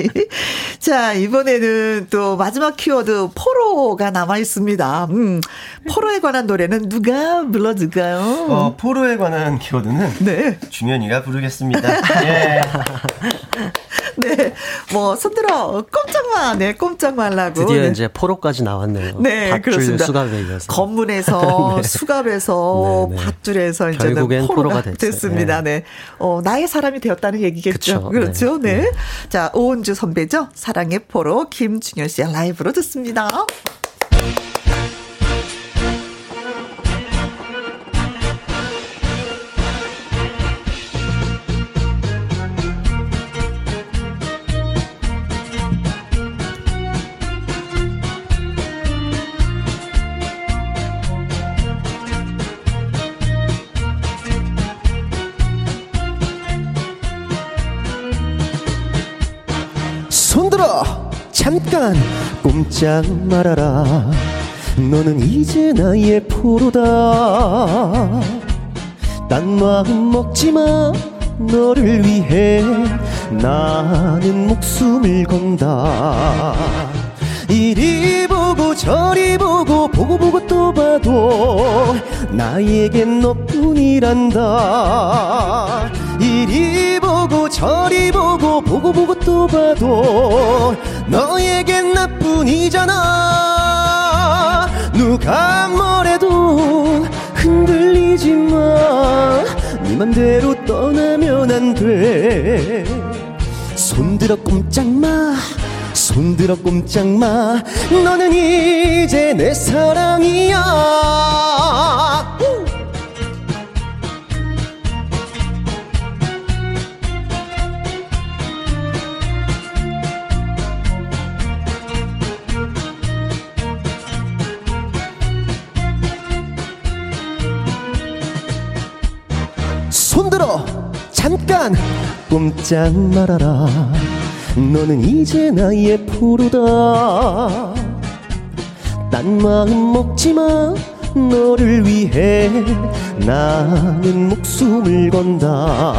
자, 이번에는 또 마지막 키워드 포로가 남아 있습니다. 음. 포로에 관한 노래는 누가 불러줄까요? 어, 포로에 관한 키워드는 네. 준현이가 부르겠습니다. 예. <laughs> <laughs> 네. 뭐, 손들어, 꼼짝마, 네, 꼼짝 말라고. 드디어 네. 이제 포로까지 나왔네요. 네, 그렇습니다. 수갑에 이어서. 건문에서, <laughs> 네. 수갑에서, 네, 네. 밧줄에서 이제 결국엔 포로가, 포로가 됐습니다. 네. 네. 어, 나의 사람이 되었다는 얘기겠죠. 그쵸, 그렇죠. 네. 네. 자, 오은주 선배죠. 사랑의 포로 김준현 씨의 라이브로 듣습니다. 잠깐 꼼짝 말아라. 너는 이제 나의 포로다. 딴 마음 먹지마. 너를 위해 나는 목숨을 건다. 이리 보고 저리 보고 보고 보고 또 봐도 나에겐 너뿐이란다 이리 보고 저리 보고 보고 보고 또 봐도 너에겐 나뿐이잖아 누가 뭐래도 흔들리지 마. 네 맘대로 떠나면 안 돼. 손들어 꼼짝 마. 손들어 꼼짝 마. 너는 이제 내 사랑이야. 손들어. 잠깐. 꼼짝 말아라. 너는 이제 나의 포로다. 딴 마음 먹지마. 너를 위해 나는 목숨을 건다.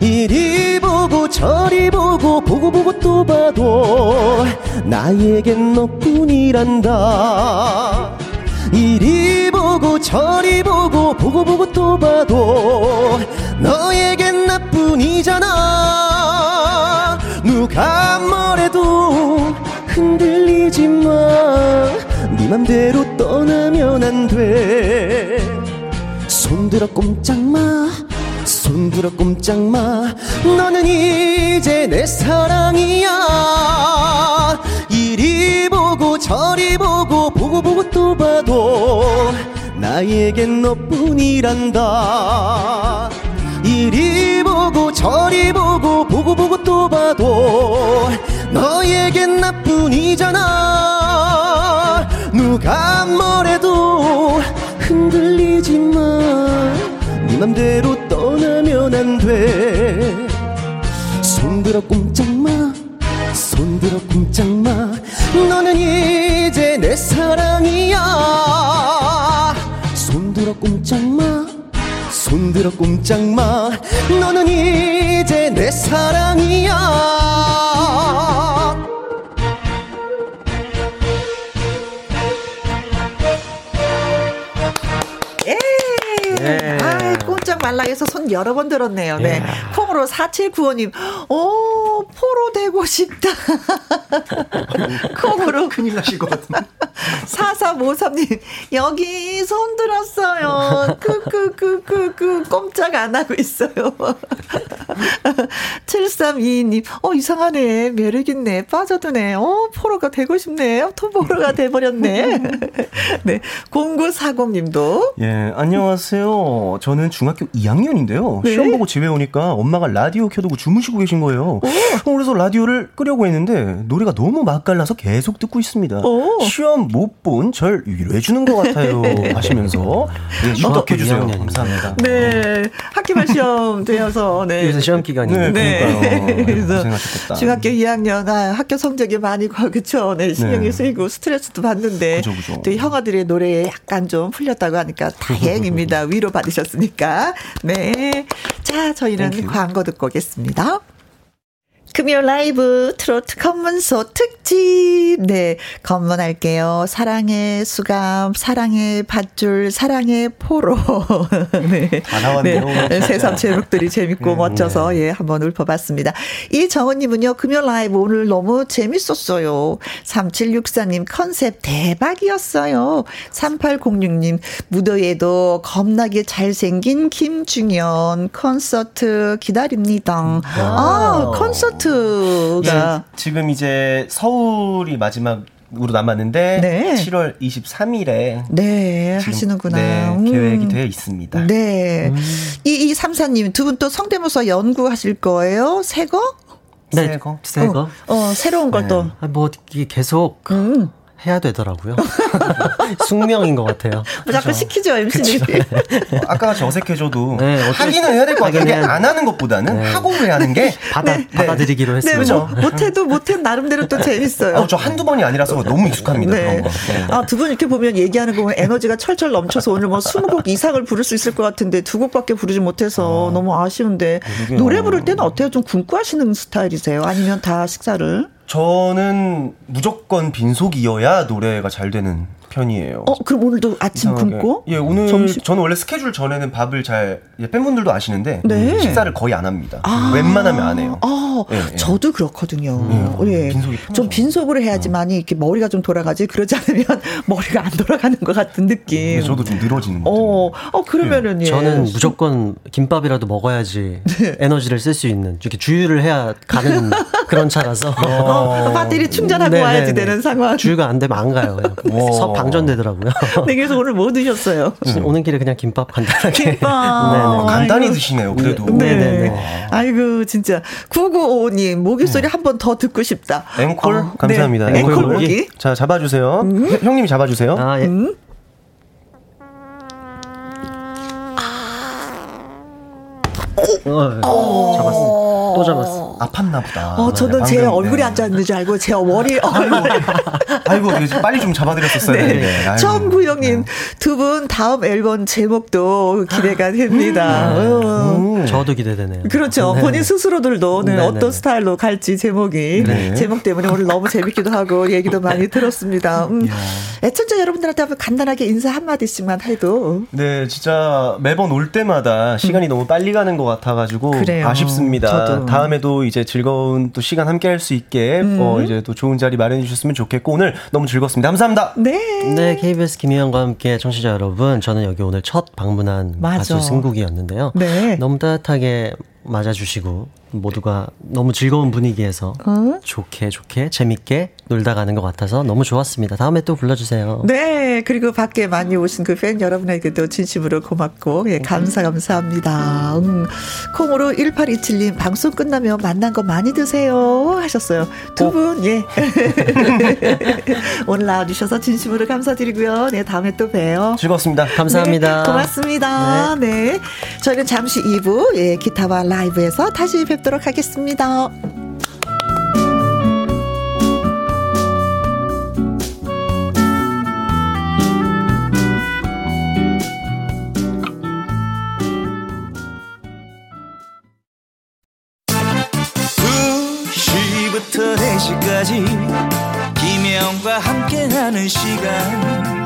이리 보고 저리 보고 보고 보고 또 봐도 나에겐 너뿐이란다. 이리 저리 보고 보고 보고 또 봐도 너에겐 나뿐이잖아. 누가 뭐래도 흔들리지 마네 맘대로 떠나면 안 돼. 손들어 꼼짝 마. 손들어 꼼짝 마. 너는 이제 내 사랑이야. 이리 보고 저리 보고 보고 보고 또 봐도 나에겐 너뿐이란다. 이리 보고 저리 보고 보고 보고 또 봐도 너에겐 나뿐이잖아. 누가 뭐래도 흔들리지 마네 맘대로 떠나면 안 돼. 손들어 꼼짝 꼼짝 마 손들어 꼼짝 마 너는 이제 내 사랑이야 예. 아, 꼼짝 말라 해서 손 여러 번 들었네요. 네. 콩으로 4795님, 오, 포로 되고 싶다. <laughs> 콩으로. 큰일 나실 것 같은데. 4353님, 여기 손 들었어요. 그, 그, 그, 그, 그, 꼼짝 안 하고 있어요. <laughs> 7322님, 어, 이상하네. 매력있네. 빠져드네. 어, 포로가 되고 싶네. 토포로가 돼버렸네. <laughs> 네. 0940님도. 예, 안녕하세요. 저는 중학교 2학년인데요. 네? 시험 보고 집에 오니까 엄마가 라디오 켜두고 주무시고 계신 거예요. 어, 그래서 라디오를 끄려고 했는데 노래가 너무 맛깔나서 계속 듣고 있습니다. 오. 시험 못 본 절 위로해주는 것 같아요. <laughs> 하시면서 네. 2학년입니다. 감사합니다. 네. 학기말 시험 되어서, 네. 요새 시험 기간이니까. 네, 그러니까요. 그래서 고생하셨겠다. 중학교 2학년 아, 학교 성적이 많이 가 그쵸 네 신경이 네. 쓰이고 스트레스도 받는데 그죠, 그죠. 또 형아들의 노래에 약간 좀 풀렸다고 하니까 다행입니다 <laughs> 위로 받으셨으니까 네 자 저희는 Thank you. 광고 듣고 오겠습니다. 금요 라이브 트로트 검문소 특집. 네. 검문할게요. 사랑의 수감, 사랑의 밧줄, 사랑의 포로. <laughs> 네. 다 나왔네요, 네. 새삼 제목들이 재밌고 음, 멋져서 예, 한번 읊어봤습니다. 이정은님은요, 금요 라이브 오늘 너무 재밌었어요. 3764님 컨셉 대박이었어요. 3806님 무더위에도 겁나게 잘생긴 김중현 콘서트 기다립니다. 아, 콘서트 가. 예, 지금 이제 서울이 마지막 으로 남았는데 네. 7월 23일에 네, 하시는구나. 네, 음. 계획이 되어 있습니다. 네. 이, 이 삼사님, 두 분 또 성대모사 연구하실 거예요? 새 거? 네, 새 거? 새 거. 어, 어, 새로운 걸 네. 또. 아, 뭐 이게 계속 음. 해야 되더라고요. <laughs> 숙명인 것 같아요. 뭐 자꾸 시키죠, MC님. <laughs> 어, 아까 같이 어색해져도 네, 하기는 해야 될 것 같아요. 그냥 안 하는 것보다는 네. 하고 해야 하는 게 <laughs> 받아, 네. 받아들이기로 네, 했습니다. 네, 뭐, 못해도 못해 나름대로 또 재밌어요. 어, 저 한두 번이 아니라서 너무 익숙합니다. 네. 아, 두 분 이렇게 보면 얘기하는 거 보면 에너지가 철철 넘쳐서 오늘 뭐 20곡 이상을 부를 수 있을 것 같은데 두 곡밖에 부르지 못해서 아, 너무 아쉬운데 노래 부를 때는 어때요? 좀 굶고 하시는 스타일이세요? 아니면 다 식사를? 저는 무조건 빈속이어야 노래가 잘 되는 편이에요. 어, 그럼 오늘도 아침 이상하게. 굶고? 예, 오늘 점심? 저는 원래 스케줄 전에는 밥을 잘 팬분들도 아시는데 네. 식사를 거의 안 합니다. 아~ 웬만하면 안 해요. 아, 예, 예. 저도 그렇거든요. 음, 예. 빈속이 좀 빈속으로 해야지만 이 이렇게 머리가 좀 돌아가지 그러지 않으면 <laughs> 머리가 안 돌아가는 것 같은 느낌. 네, 저도 좀 늘어지는 어, 어 그러면은 예. 저는 무조건 김밥이라도 먹어야지 네. 에너지를 쓸 수 있는 이렇게 주유를 해야 가는 <laughs> 그런 차라서 어, 배터리 충전하고 네네네. 와야지 되는 상황. 주유가 안 되면 안 가요. 서방 전되더라고요. <laughs> 네, 그래서 오늘 뭐 드셨어요? 음. 오는 길에 그냥 김밥 간단하게. 김밥. 네네. <laughs> 간단히 아이고. 드시네요, 그래도. 네. 네네. 아이고, 진짜. 9955님, 모기 소리 네. 한번 더 듣고 싶다. 앵콜? 어, 감사합니다. 네. 앵콜 모기. 자, 잡아주세요. 음. 형님이 잡아주세요. 아, 예. 음. 어, 어, 잡았어. 또 잡았어. 아팠나 보다. 어, 저는 네, 제 얼굴이 앉아있는 줄 알고 제 머리 아이고, 아이고 빨리 좀 잡아드렸었어요. 네. 네. 처음구형님 네. 두분 다음 앨범 제목도 기대가 됩니다. 음. 음. 저도 기대되네요. 그렇죠. 네. 본인 스스로들도 네, 어떤 스타일로 갈지 제목이 제목 때문에 오늘 너무 재밌기도 하고 얘기도 많이 들었습니다. 음. 애청자 여러분들한테 한번 간단하게 인사 한 마디씩만 해도. 네, 진짜 매번 올 때마다 시간이 음. 너무 빨리 가는 것 같아가지고 그래요. 아쉽습니다. 저도. 다음에도 이제 즐거운 또 시간 함께 할 수 있게 음. 어 이제 또 좋은 자리 마련해 주셨으면 좋겠고 오늘 너무 즐겁습니다. 감사합니다. 네. 네, KBS 김희영과 함께 청취자 여러분, 저는 여기 오늘 첫 방문한 맞아. 가수 승국이었는데요. 네. 너무 따뜻하게 맞아주시고 모두가 너무 즐거운 분위기에서 어? 좋게 좋게 재밌게 놀다 가는 것 같아서 너무 좋았습니다. 다음에 또 불러주세요. 네, 그리고 밖에 많이 오신 그 팬 여러분에게도 진심으로 고맙고 예, 감사 감사합니다. 음, 콩으로 1827님 방송 끝나면 만난 거 많이 드세요 하셨어요. 두 분, 예. <laughs> 오늘 나와주셔서 진심으로 감사드리고요. 네, 다음에 또 봬요. 즐거웠습니다. 감사합니다. 네, 고맙습니다. 네. 네. 저희는 잠시 2부, 예, 기타와 라 이브에서 다시 뵙도록 하겠습니다. 부터 4시까지 김혜영과 함께하는 시간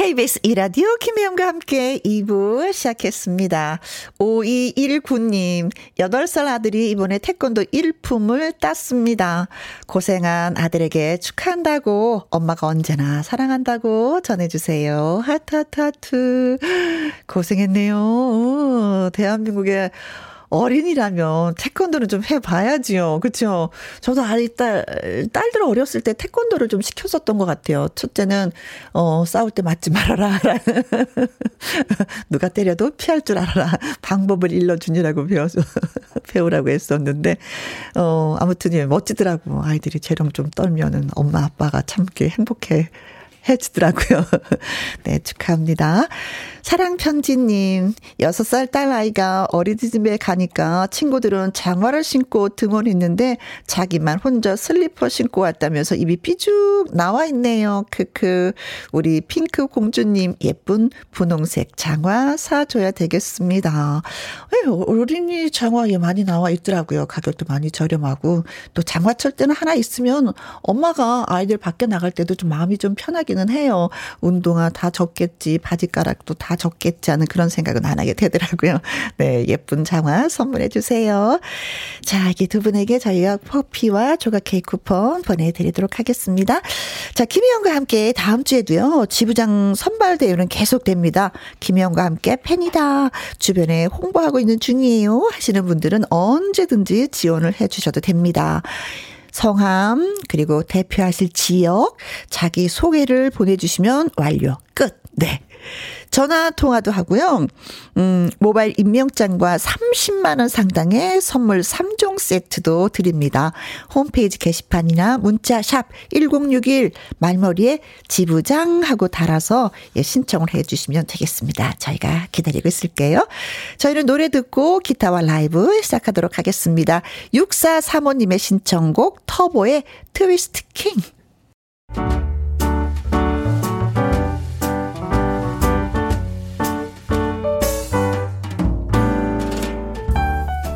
KBS 이라디오 김혜영과 함께 2부 시작했습니다. 5219님, 8살 아들이 이번에 태권도 1품을 땄습니다. 고생한 아들에게 축하한다고 엄마가 언제나 사랑한다고 전해주세요. 하트, 하트, 하트. 고생했네요. 대한민국의 어린이라면 태권도는 좀 해봐야지요. 그렇죠? 저도 아이 딸 딸들 어렸을 때 태권도를 좀 시켰었던 것 같아요. 첫째는 어 싸울 때 맞지 말아라. <laughs> 누가 때려도 피할 줄 알아라. 방법을 일러주니라고 배워서 <laughs> 배우라고 했었는데 어 아무튼 예 멋지더라고. 아이들이 재롱 좀 떨면은 엄마 아빠가 참게 행복해. 해주더라고요. <laughs> 네, 축하합니다. 사랑편지님, 6살 딸 아이가 어린이집에 가니까 친구들은 장화를 신고 등원했는데 자기만 혼자 슬리퍼 신고 왔다면서 입이 삐죽 나와 있네요. 크크. 우리 핑크 공주님 예쁜 분홍색 장화 사줘야 되겠습니다. 네, 어린이 장화에 많이 나와 있더라고요. 가격도 많이 저렴하고 또 장화철 때는 하나 있으면 엄마가 아이들 밖에 나갈 때도 좀 마음이 좀 편하게 하기는 해요. 운동화 다 젖겠지, 바지가락도 다 젖겠지 하는 그런 생각은 안 하게 되더라고요. <laughs> 네, 예쁜 장화 선물해 주세요. 자, 이게 두 분에게 저희가 커피와 조각 케이크 쿠폰 보내드리도록 하겠습니다. 자, 김희영과 함께 다음 주에도요, 지부장 선발 대회는 계속됩니다. 김희영과 함께 팬이다. 주변에 홍보하고 있는 중이에요. 하시는 분들은 언제든지 지원을 해 주셔도 됩니다. 성함, 그리고 대표하실 지역, 자기 소개를 보내주시면 완료. 끝. 네. 전화 통화도 하고요. 음, 모바일 임명장과 30만 원 상당의 선물 3종 세트도 드립니다. 홈페이지 게시판이나 문자 샵 1061 말머리에 지부장 하고 달아서 예, 신청을 해 주시면 되겠습니다. 저희가 기다리고 있을게요. 저희는 노래 듣고 기타와 라이브 시작하도록 하겠습니다. 6435님의 신청곡 터보의 트위스트 킹.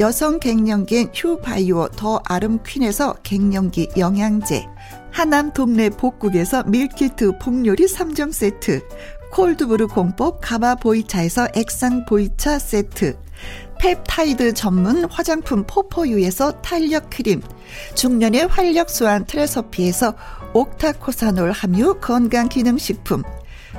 여성 갱년기엔 휴바이오 더 아름 퀸에서 갱년기 영양제 하남 동네 복국에서 밀키트 복요리 3점 세트, 콜드브루 공법 가마 보이차에서 액상 보이차 세트, 펩타이드 전문 화장품 포포유에서 탄력 크림, 중년의 활력 수한 트레서피에서 옥타코사놀 함유 건강 기능식품,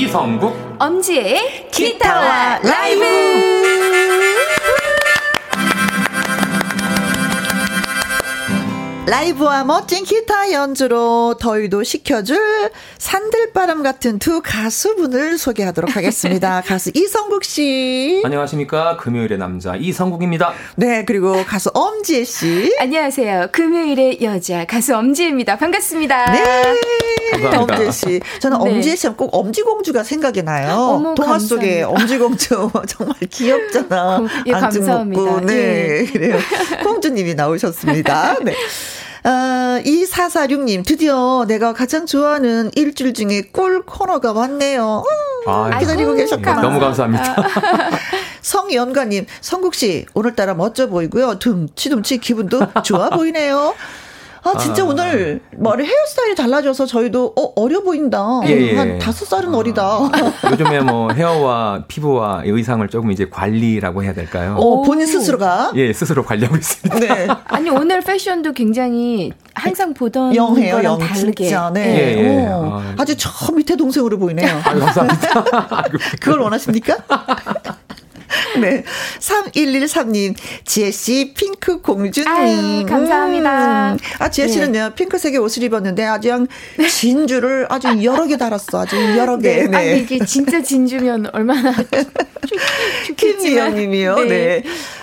이성국. 엄지의 기타와 라이브 라이브와 멋진 기타 연주로 더위도 식혀줄 산들바람 같은 두 가수분을 소개하도록 하겠습니다. <laughs> 가수 이성국 씨. 안녕하십니까. 금요일의 남자 이성국입니다. 네, 그리고 가수 엄지혜 씨. 안녕하세요. 금요일의 여자 가수 엄지혜입니다. 반갑습니다. 네. 감사합니다. 엄지혜 씨. 저는 네. 엄지혜 씨는 꼭 엄지공주가 생각이 나요. 어머, 동화 감사합니다. 속에 엄지공주 <laughs> 정말 귀엽잖아. 예, 감사합니다. 네, 예. 그래요. 공주님이 나오셨습니다. 네. <laughs> 어, 2446님, 드디어 내가 가장 좋아하는 일주일 중에 꿀 코너가 왔네요. 음, 아, 기다리고 계셨구나. 너무 감사합니다. <laughs> 성연가님, 성국씨, 오늘따라 멋져 보이고요. 둠치둠치 기분도 좋아 보이네요. 아, 진짜 아. 오늘 머리 헤어스타일이 달라져서 저희도 어, 어려 보인다. 예, 예. 한 다섯 살은 아. 어리다. 요즘에 뭐 헤어와 피부와 의상을 조금 이제 관리라고 해야 될까요? 어, 본인 스스로가? 예, 스스로 관리하고 있습니다. 네. <laughs> 아니, 오늘 패션도 굉장히 항상 보던 영해요, 거랑 영, 다르게. 진짜, 네. 예, 예. 아, 아주 저 밑에 동생으로 보이네요. <laughs> 아, 감사합니다. <laughs> 그걸 원하십니까? 네. 3113님, 지혜씨, 핑크 공주님. 아유, 감사합니다. 음. 아, 지혜씨는요, 네. 핑크색의 옷을 입었는데 아주 그냥 진주를 아주 여러 개 달았어. 아주 여러 개. 네. 네. 아니, 이게 진짜 진주면 얼마나. <laughs> 김미영 님이요. 네. 네.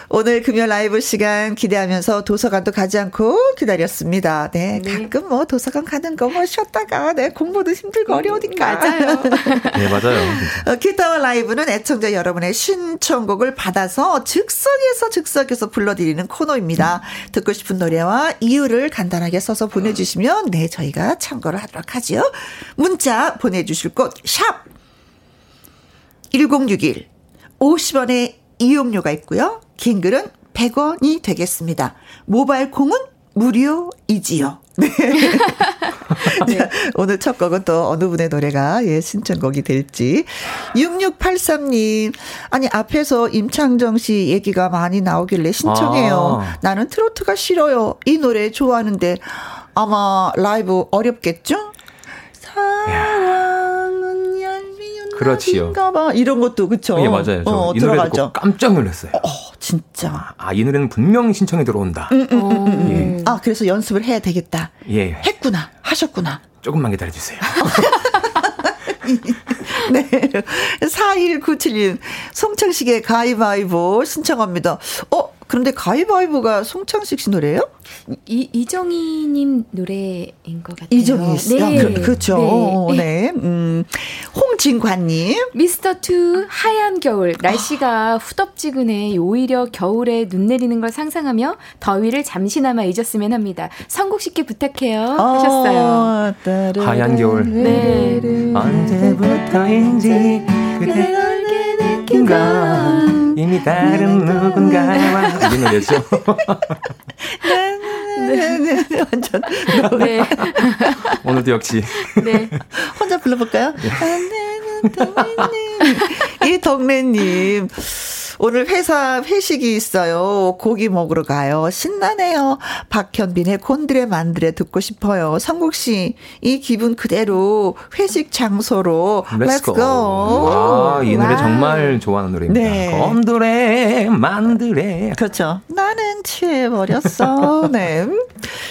오늘 금요 라이브 시간 기대하면서 도서관도 가지 않고 기다렸습니다. 네, 네. 가끔 뭐 도서관 가는 거 뭐 쉬었다가 네, 공부도 힘들고 어려우니까. 맞아요. <laughs> 네, 맞아요. 어, 기타와 라이브는 애청자 여러분의 신청곡을 받아서 즉석에서 즉석에서 불러드리는 코너입니다. 듣고 싶은 노래와 이유를 간단하게 써서 보내주시면 네, 저희가 참고를 하도록 하죠. 문자 보내주실 곳, 샵! 1061. 50원의 이용료가 있고요. 긴 글은 100원이 되겠습니다. 모바일 콩은 무료이지요. <laughs> 네. <laughs> 네. <laughs> 오늘 첫 곡은 또 어느 분의 노래가 예, 신청곡이 될지. 6683님, 아니, 앞에서 임창정 씨 얘기가 많이 나오길래 신청해요. 아. 나는 트로트가 싫어요. 이 노래 좋아하는데 아마 라이브 어렵겠죠? 얄미운 그렇지요. 봐 이런 것도 그쵸? 예, 맞아요. 어, 이 노래 듣고 깜짝 놀랐어요. 어, 진짜. 아, 이 노래는 분명 신청이 들어온다. 음, 음, 음, 음. 예. 아, 그래서 연습을 해야 되겠다. 예. 했구나. 하셨구나. 조금만 기다려 주세요. <laughs> 네. 4197님, 송창식의 가위바위보 신청합니다. 어, 그런데 가위바위보가 송창식 씨 노래예요? 이, 이정희님 노래인 것 같아요. 이정희 씨. 네. 그, 그렇죠. 네. 네. 음, 홍진관님. 미스터 투 하얀 겨울. 날씨가 아. 후덥지근해 오히려 겨울에 눈 내리는 걸 상상하며 더위를 잠시나마 잊었으면 합니다. 선곡 쉽게 부탁해요. 아, 하셨어요. 하얀 겨울. 네. 언제부터인지 그대 알게 건 이미 다른 누군가와 <laughs> 이 노래죠. 네, 네, 네, 네, 완전. <laughs> 네. 오늘도 역시. 네. 혼자 불러볼까요? 네. 이 동네님. 오늘 회사 회식이 있어요. 고기 먹으러 가요. 신나네요. 박현빈의 곤드레 만드레 듣고 싶어요. 성국 씨, 이 기분 그대로 회식 장소로 Let's, go. 와, 이 노래 와. 정말 좋아하는 노래입니다. 네. 곤드레 만드레. 그렇죠. 나는 취해 버렸어. <laughs> 네.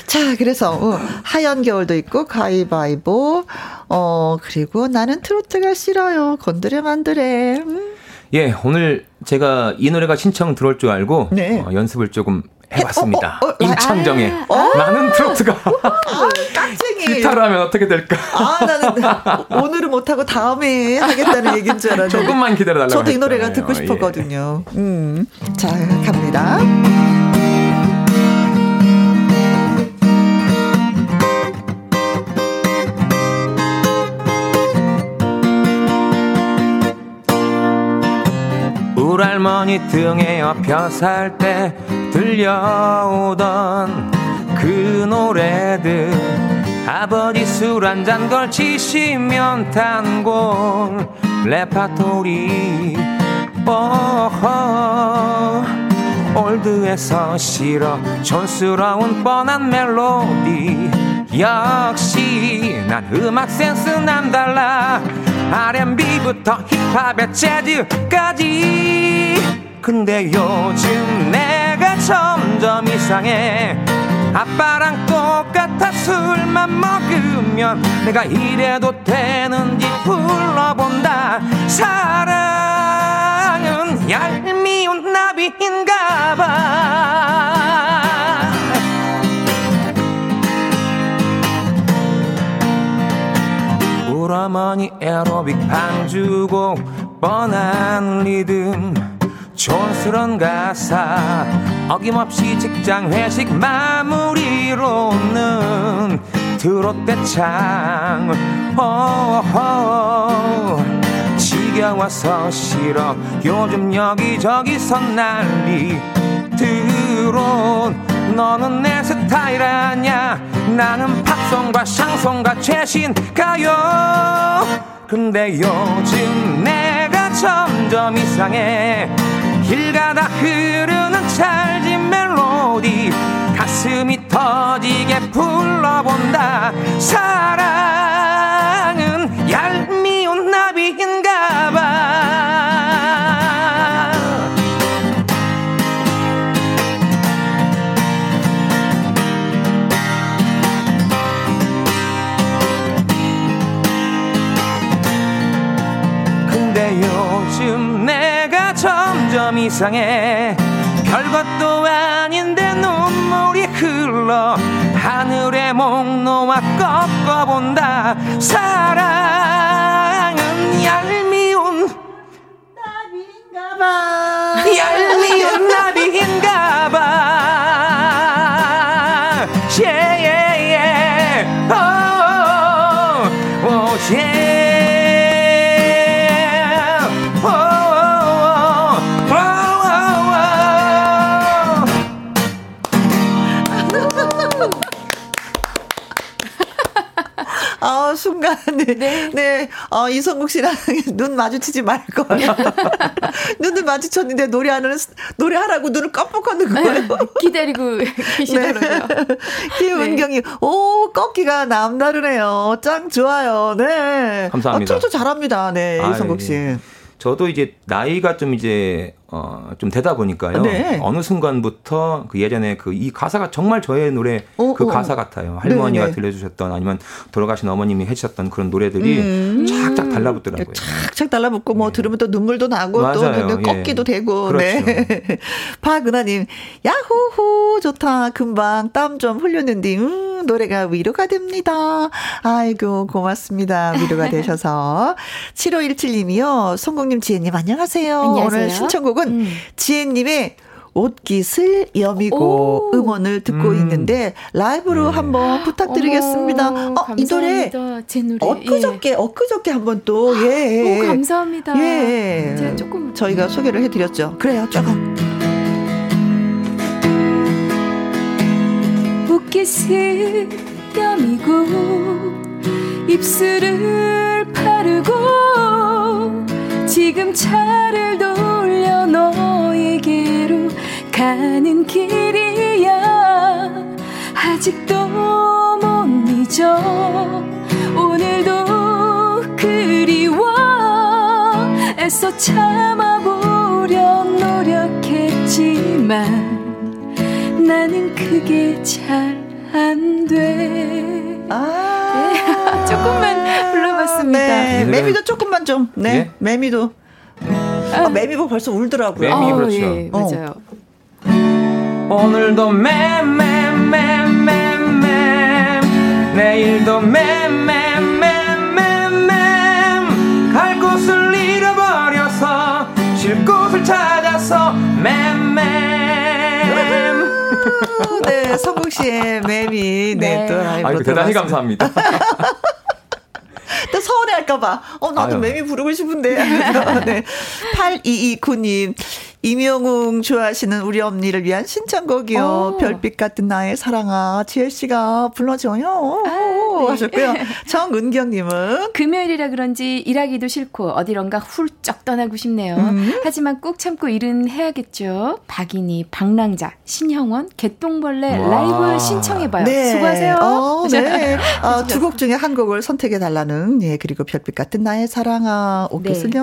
자, 그래서 어, 하얀 겨울도 있고 가위바위보. 어, 그리고 나는 트로트가 싫어요. 곤드레 만드레. 음. 예, 오늘 제가 이 노래가 신청 들어올 줄 알고 네. 어, 연습을 조금 해봤습니다. 어, 어, 어, 임창정의 아~ 나는 트로트가 아, 기타로 하면 어떻게 될까? 아 나는 <laughs> 오늘은 못하고 다음에 하겠다는 얘기인 줄 알았는데 조금만 기다려달라고 저도 이 노래가 듣고 싶었거든요. 예. 음, 자 갑니다. 울할머니 등에 업혀 살때 들려오던 그 노래들. 아버지 술 한 잔 걸치시면 단골 레파토리. 오호 old해서 싫어 촌스러운 뻔한 멜로디. 역시 난 음악 센스 남달라 R&B부터 힙합에 재즈까지. 근데 요즘 내가 점점 이상해. 아빠랑 똑같아 술만 먹으면 내가 이래도 되는지 불러본다. 사랑은 얄미운 나비인가봐 우어머니 에어로빅 반주곡 뻔한 리듬. 촌스런 가사 어김없이 직장 회식 마무리로는 트롯대창. 호호 지겨워서 싫어. 요즘 여기저기서 난리 트롯 너는 내 스타일 아냐? 나는 팝송과 샹송과 최신 가요. 근데 요즘 내가 점점 이상해. 길 가다 흐르는 찰진 멜로디 가슴이 터지게 불러본다. 사랑 이상해 별것도 아닌데 눈물이 흘러 하늘의 목 놓아 꺾어본다. 사랑은 얄미운 나비인가봐. 얄미운 나비인가봐 네. 네. <laughs> 네. 어, 이성국 씨랑 <laughs> 눈 마주치지 말걸. <laughs> 눈을 마주쳤는데 노래하는, 노래하라고 눈을 깜빡하는 거예요. 기다리고 계시더라고요. 네. 김은경이, 네. 오, 꺾기가 남다르네요. 짱 좋아요. 네. 감사합니다. 아, 트로트 잘합니다. 네, 아, 이성국 씨. 예. 저도 이제 나이가 좀 이제 어, 좀 되다 보니까요. 네. 어느 순간부터 그 예전에 그 이 가사가 정말 저의 노래 오, 그 오. 가사 같아요. 할머니가 네, 네. 들려주셨던 아니면 돌아가신 어머님이 해주셨던 그런 노래들이 음. 착착 달라붙더라고요. 착착 달라붙고 뭐 네. 들으면 또 눈물도 나고 맞아요. 또 꺾기도 예. 되고. 네. 그렇죠. 네. <laughs> 박은하님, 야호호 좋다. 금방 땀 좀 흘렸는데 음, 노래가 위로가 됩니다. 아이고 고맙습니다. 위로가 되셔서 <laughs> 7517님이요. 송공님 지혜님 안녕하세요. 안녕하세요. 오늘 신청곡 은 음. 지혜님의 옷깃을 여미고 오. 음원을 듣고 음. 있는데 라이브로 네. 한번 부탁드리겠습니다. 어머, 어, 이 노래 제 노래 엊그저께 예. 엊그저께 한번 또 아, 예. 오, 감사합니다. 예. 제가 조금 저희가 소개를 해 드렸죠. 그래요, 조금. 옷깃을 여미고 입술을 바르고 지금 차를 너에게로 가는 길이야 아직도 못 잊어 오늘도 그리워 애써 참아보려 노력했지만 나는 그게 잘 안 돼. 아, 네, <laughs> 조금만 불러봤습니다. 네, 매미도 조금만 좀. 네, 예? 매미도. 아, 매미보 벌써 울더라고요. 매미 어, 그렇죠. 예, 맞아요. 어. 오늘도 맴맴맴맴맴 내일도 맴맴맴맴맴 갈 곳을 잃어버려서 쉴 곳을 찾아서 맴맴 네, 성국 씨의 매미. 네, 네. 또 아이고, 대단히 감사합니다. 또 서운해 할까봐. 어, 나도 아유. 매미 부르고 싶은데. <laughs> 네. 8229님. 임영웅 좋아하시는 우리 언니를 위한 신청곡이요. 오. 별빛 같은 나의 사랑아. 지혜 씨가 불러줘요. 아, 네. 하셨고요. 정은경님은 <laughs> 금요일이라 그런지 일하기도 싫고 어디론가 훌쩍 떠나고 싶네요. 음. 하지만 꼭 참고 일은 해야겠죠. 박인희, 박랑자, 신형원, 개똥벌레 와. 라이브 신청해봐요. 네. 수고하세요. 어, <laughs> 네. 어, 두곡 중에 한 곡을 선택해달라는, 예, 그리고 별빛 같은 나의 사랑아, 옷깃을 네.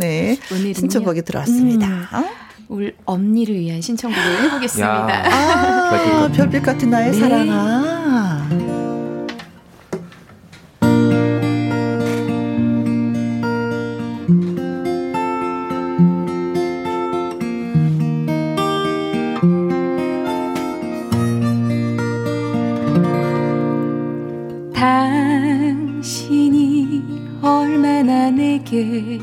네. 신청곡이 들어왔습니다. 음. 어? 우리 엄니를 위한 신청곡을 해보겠습니다. 아, 별빛 같은 나의 네. 사랑아. 당신이 얼마나 내게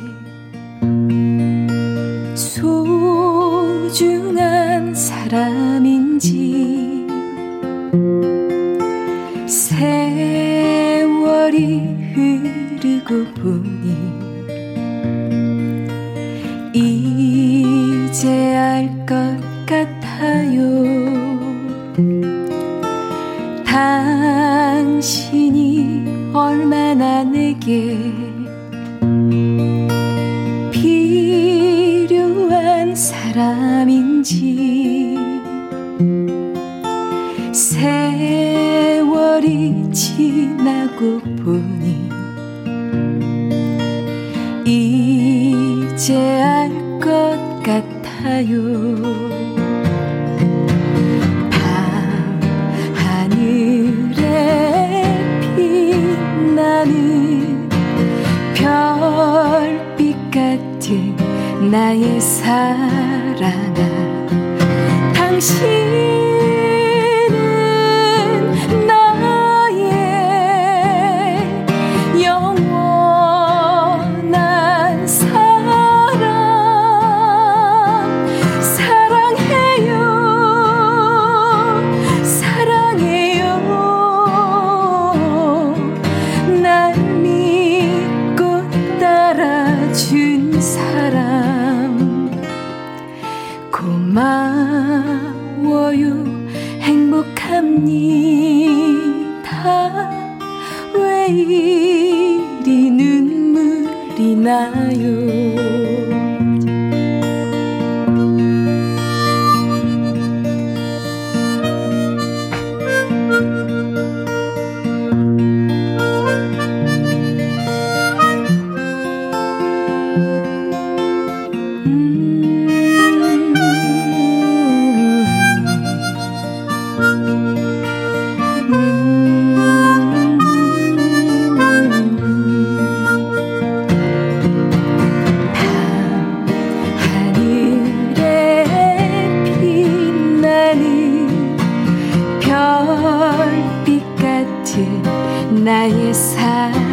나의 삶.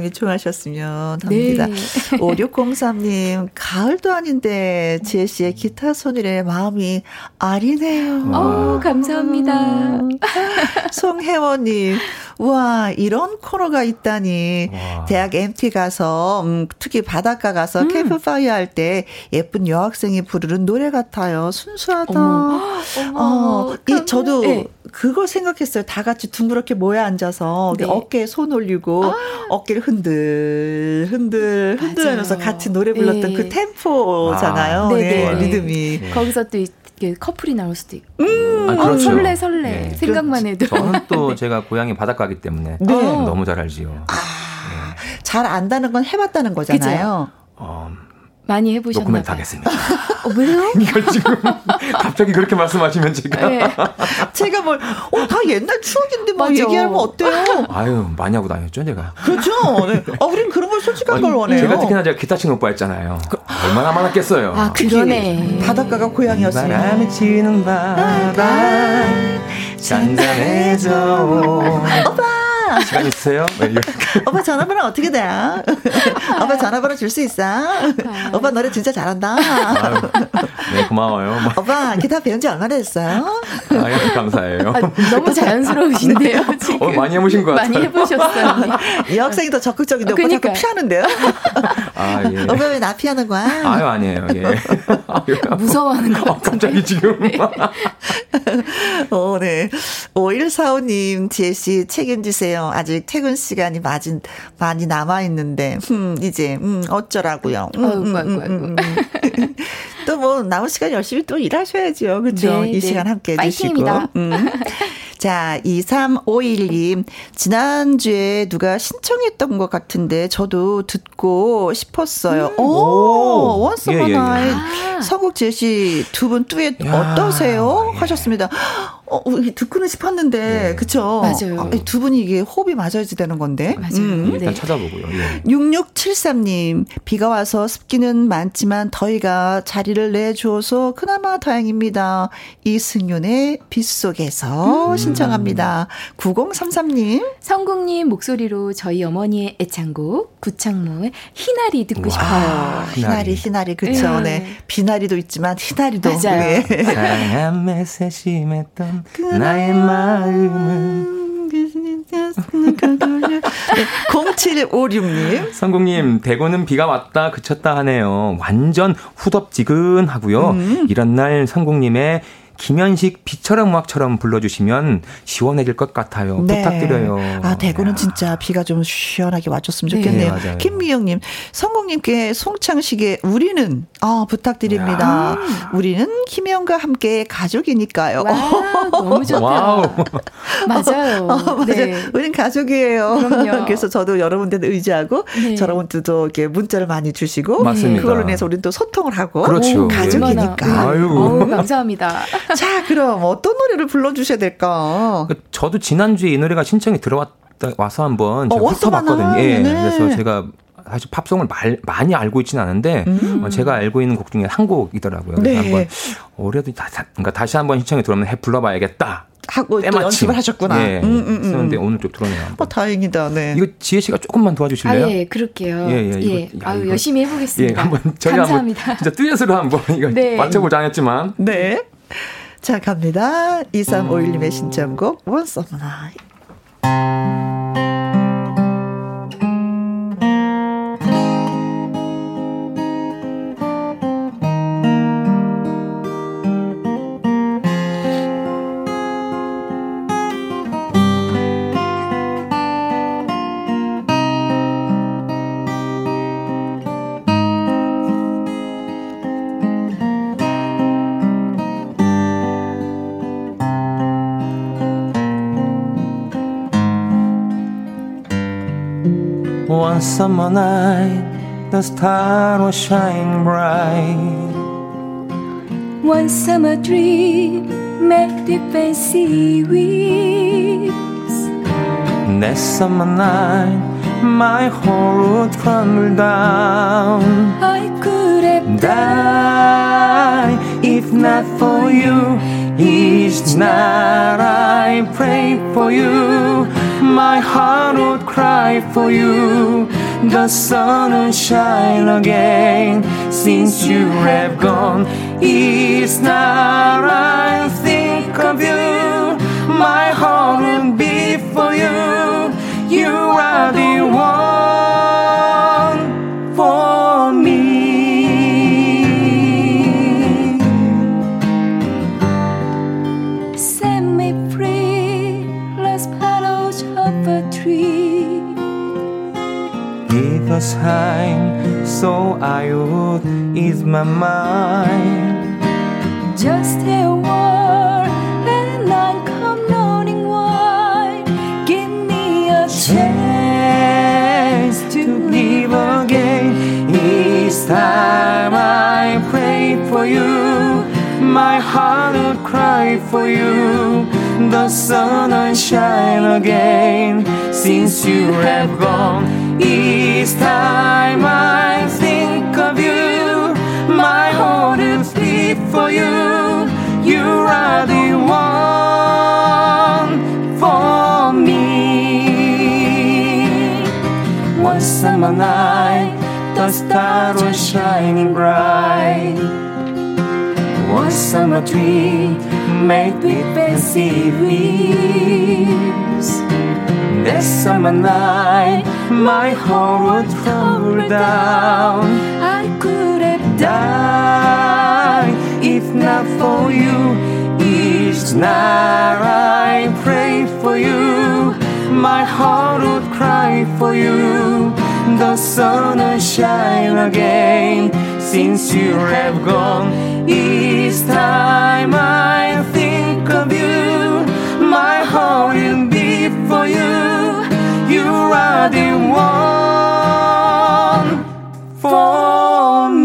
어머님이 좋아하셨으면 합니다. 네. <laughs> 5603님, 가을도 아닌데, 지혜 씨의 기타 소리에 마음이 아리네요. 어, 감사합니다. 송혜원님, 와 이런 코너가 있다니. 와. 대학 MT 가서, 음, 특히 바닷가 가서 음. 캠프파이어 할 때 예쁜 여학생이 부르는 노래 같아요. 순수하다. 어머. 어, 이, 저도 네. 그걸 생각했어요. 다 같이 둥그렇게 모여 앉아서 네. 어깨에 손 올리고 아. 어깨를 흔들 흔들 흔들면서 같이 노래 불렀던 네. 그 템포잖아요. 아. 네, 리듬이. 네. 거기서 또 커플이 나올 수도 있고. 음, 아, 그렇죠. 어, 설레 설레 네. <laughs> 생각만 해도. 저는 또 <laughs> 제가 고향이 바닷가기 때문에 네. 너무 잘 알지요. 아, 잘 안다는 건 해봤다는 거잖아요. 어, 많이 해보셨나요? 노코멘트 하겠습니다. 어, 왜요? <laughs> 이걸 지금 <laughs> 갑자기 그렇게 말씀하시면 제가 네. 제가 뭘, 어, 다 옛날 추억인데 뭐 얘기하면 어때요? 아유, 많이 하고 다녔죠, 제가. 그렇죠. 네. 아, 우리는 그런 걸 솔직한 아니, 걸 원해요. 제가 특히나 제가 기타 치는 오빠였잖아요. 그, 얼마나 많았겠어요. 아, 그러네. 바닷가가 고향이었어요. 바람이 치는 바다 잔잔해져. 오빠! 시간 있으세요? 네, <laughs> 오빠 전화번호 어떻게 돼? <laughs> 오빠 전화번호 줄 수 있어? 오빠 노래 진짜 잘한다. 아유, 네, 고마워요. 오빠 기타 배운 지 얼마나 됐어요? 아유, 감사해요. 아, 너무 자연스러우신데요, 지금. 어, 많이 해보신 것 같아요. 많이 해보셨어요. <laughs> 이 학생이 더 적극적인데 오빠 자꾸 피하는데요? 아, 예. 오빠 왜 나 피하는 거야? 아유, 아니에요. 예. 무서워하는 것 같은데. 갑자기 지금. 네. 어, 네. 5145님, 지혜씨 책임지세요. 아직 퇴근 시간이 많이, 많이 남아있는데, 음, 이제, 음, 어쩌라고요. 음, 아이고, 아이고, 아이고. 음, 음. <laughs> 또 뭐 남은 시간 열심히 또 일하셔야죠. 그렇죠? 네, 이 네. 시간 함께 해주시고. 음. 자, 2351님. 지난주에 누가 신청했던 것 같은데 저도 듣고 싶었어요. 음. 오, 원스 예, 예, 예. 성국 제시 두분 듀엣 어떠세요? 예. 하셨습니다. 어, 듣고는 싶었는데, 네. 그쵸? 맞아요. 아, 두 분이 이게 호흡이 맞아야지 되는 건데. 맞아요. 음. 일단 네. 찾아보고요. 예. 6673님, 비가 와서 습기는 많지만 더위가 자리를 내줘서 그나마 다행입니다. 이승윤의 빗속에서 음. 신청합니다. 9033님. 성국님 목소리로 저희 어머니의 애창곡, 구창모의 희나리 듣고 와, 싶어요. 희나리, 희나리, 그쵸. 네. 네. 비나리도 있지만 희나리도. 맞아요. 네. <laughs> 사랑함에 세심했던 나의 마음은 0756님. <laughs> 성국님, 대구는 비가 왔다 그쳤다 하네요. 완전 후덥지근하고요. 음. 이런 날 성국님의 김현식 비처럼 음악처럼 불러주시면 시원해질 것 같아요. 네. 부탁드려요. 아 대구는 야. 진짜 비가 좀 시원하게 와줬으면 좋겠네요. 네, 김미영님, 성공님께 송창식의 우리는 아 부탁드립니다. 야. 우리는 김혜영과 함께 가족이니까요. 와, 너무 좋다. <laughs> 맞아요. 어, 맞아요. 네. 우리는 가족이에요. 그럼요. <laughs> 그래서 저도 여러분들 의지하고 네. 여러분들도 이렇게 문자를 많이 주시고 맞습니다. 그걸로 인해서 우리는 또 소통을 하고 그렇죠. 가족이니까. 네. 아유. 오, 감사합니다. <laughs> 자, 그럼 어떤 노래를 불러주셔야 될까? 그 저도 지난주에 이 노래가 신청이 들어왔다 와서 한번 제가 어, 훑어봤거든요. 예. 네. 그래서 제가 사실 팝송을 말, 많이 알고 있지는 않은데 음. 어, 제가 알고 있는 곡 중에 한 곡이더라고요. 네. 한번 올해도 다, 그러니까 다시 한번 신청이 들어오면 해 불러봐야겠다. 하고 또 연습을 하셨구나. 예. 음, 음, 음. 그런데 오늘 좀 들어네요. 어, 다행이다. 네. 이거 지혜 씨가 조금만 도와주실래요? 아, 예, 그럴게요. 예, 예. 이거, 예. 야, 아유, 열심히 해보겠습니다. 예, 한번 저희 감사합니다. 한번 진짜 듀엣으로 한번 이거 네. 맞춰보자 했지만. 네. 자, 갑니다. 2351님의 신청곡, Night. Summer night, the star was shining bright. One summer dream made the fancy weeks. That summer night, my whole world crumbled down. I could have died if not for you. Each night I prayed for you my heart would cry for you. The sun will shine again since you have gone. Each night I think of you. My heart will beat for you. You are the one Us time so I would ease my mind. Just a word and I'll come running wide. Give me a chance to live again. Each time I pray for you, my heart would cry for you. The sun will shine again since you have gone. Each time I think of you, my heart will beat for you. You are the one for me. One summer night, the stars were shining bright. One summer tree made with fancy leaves. That summer night, my heart would crumble down. I could have died if not for you. Each night I pray for you. My heart would cry for you. The sun will shine again since you have gone. Each time I think of you, my heart will beat for you. You are the one for me.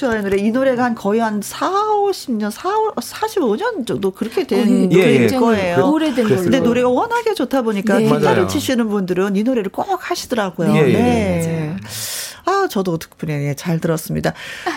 노래. 이 노래가 한 거의 한 4, 50년, 4, 45년 정도 그렇게 된 예, 노래일 예, 거예요. 오래된 노래. 근데 노래가 워낙에 좋다 보니까 네. 기타를 치시는 분들은 이 노래를 꼭 하시더라고요. 예, 예. 네. 아, 저도 덕분에 잘 들었습니다.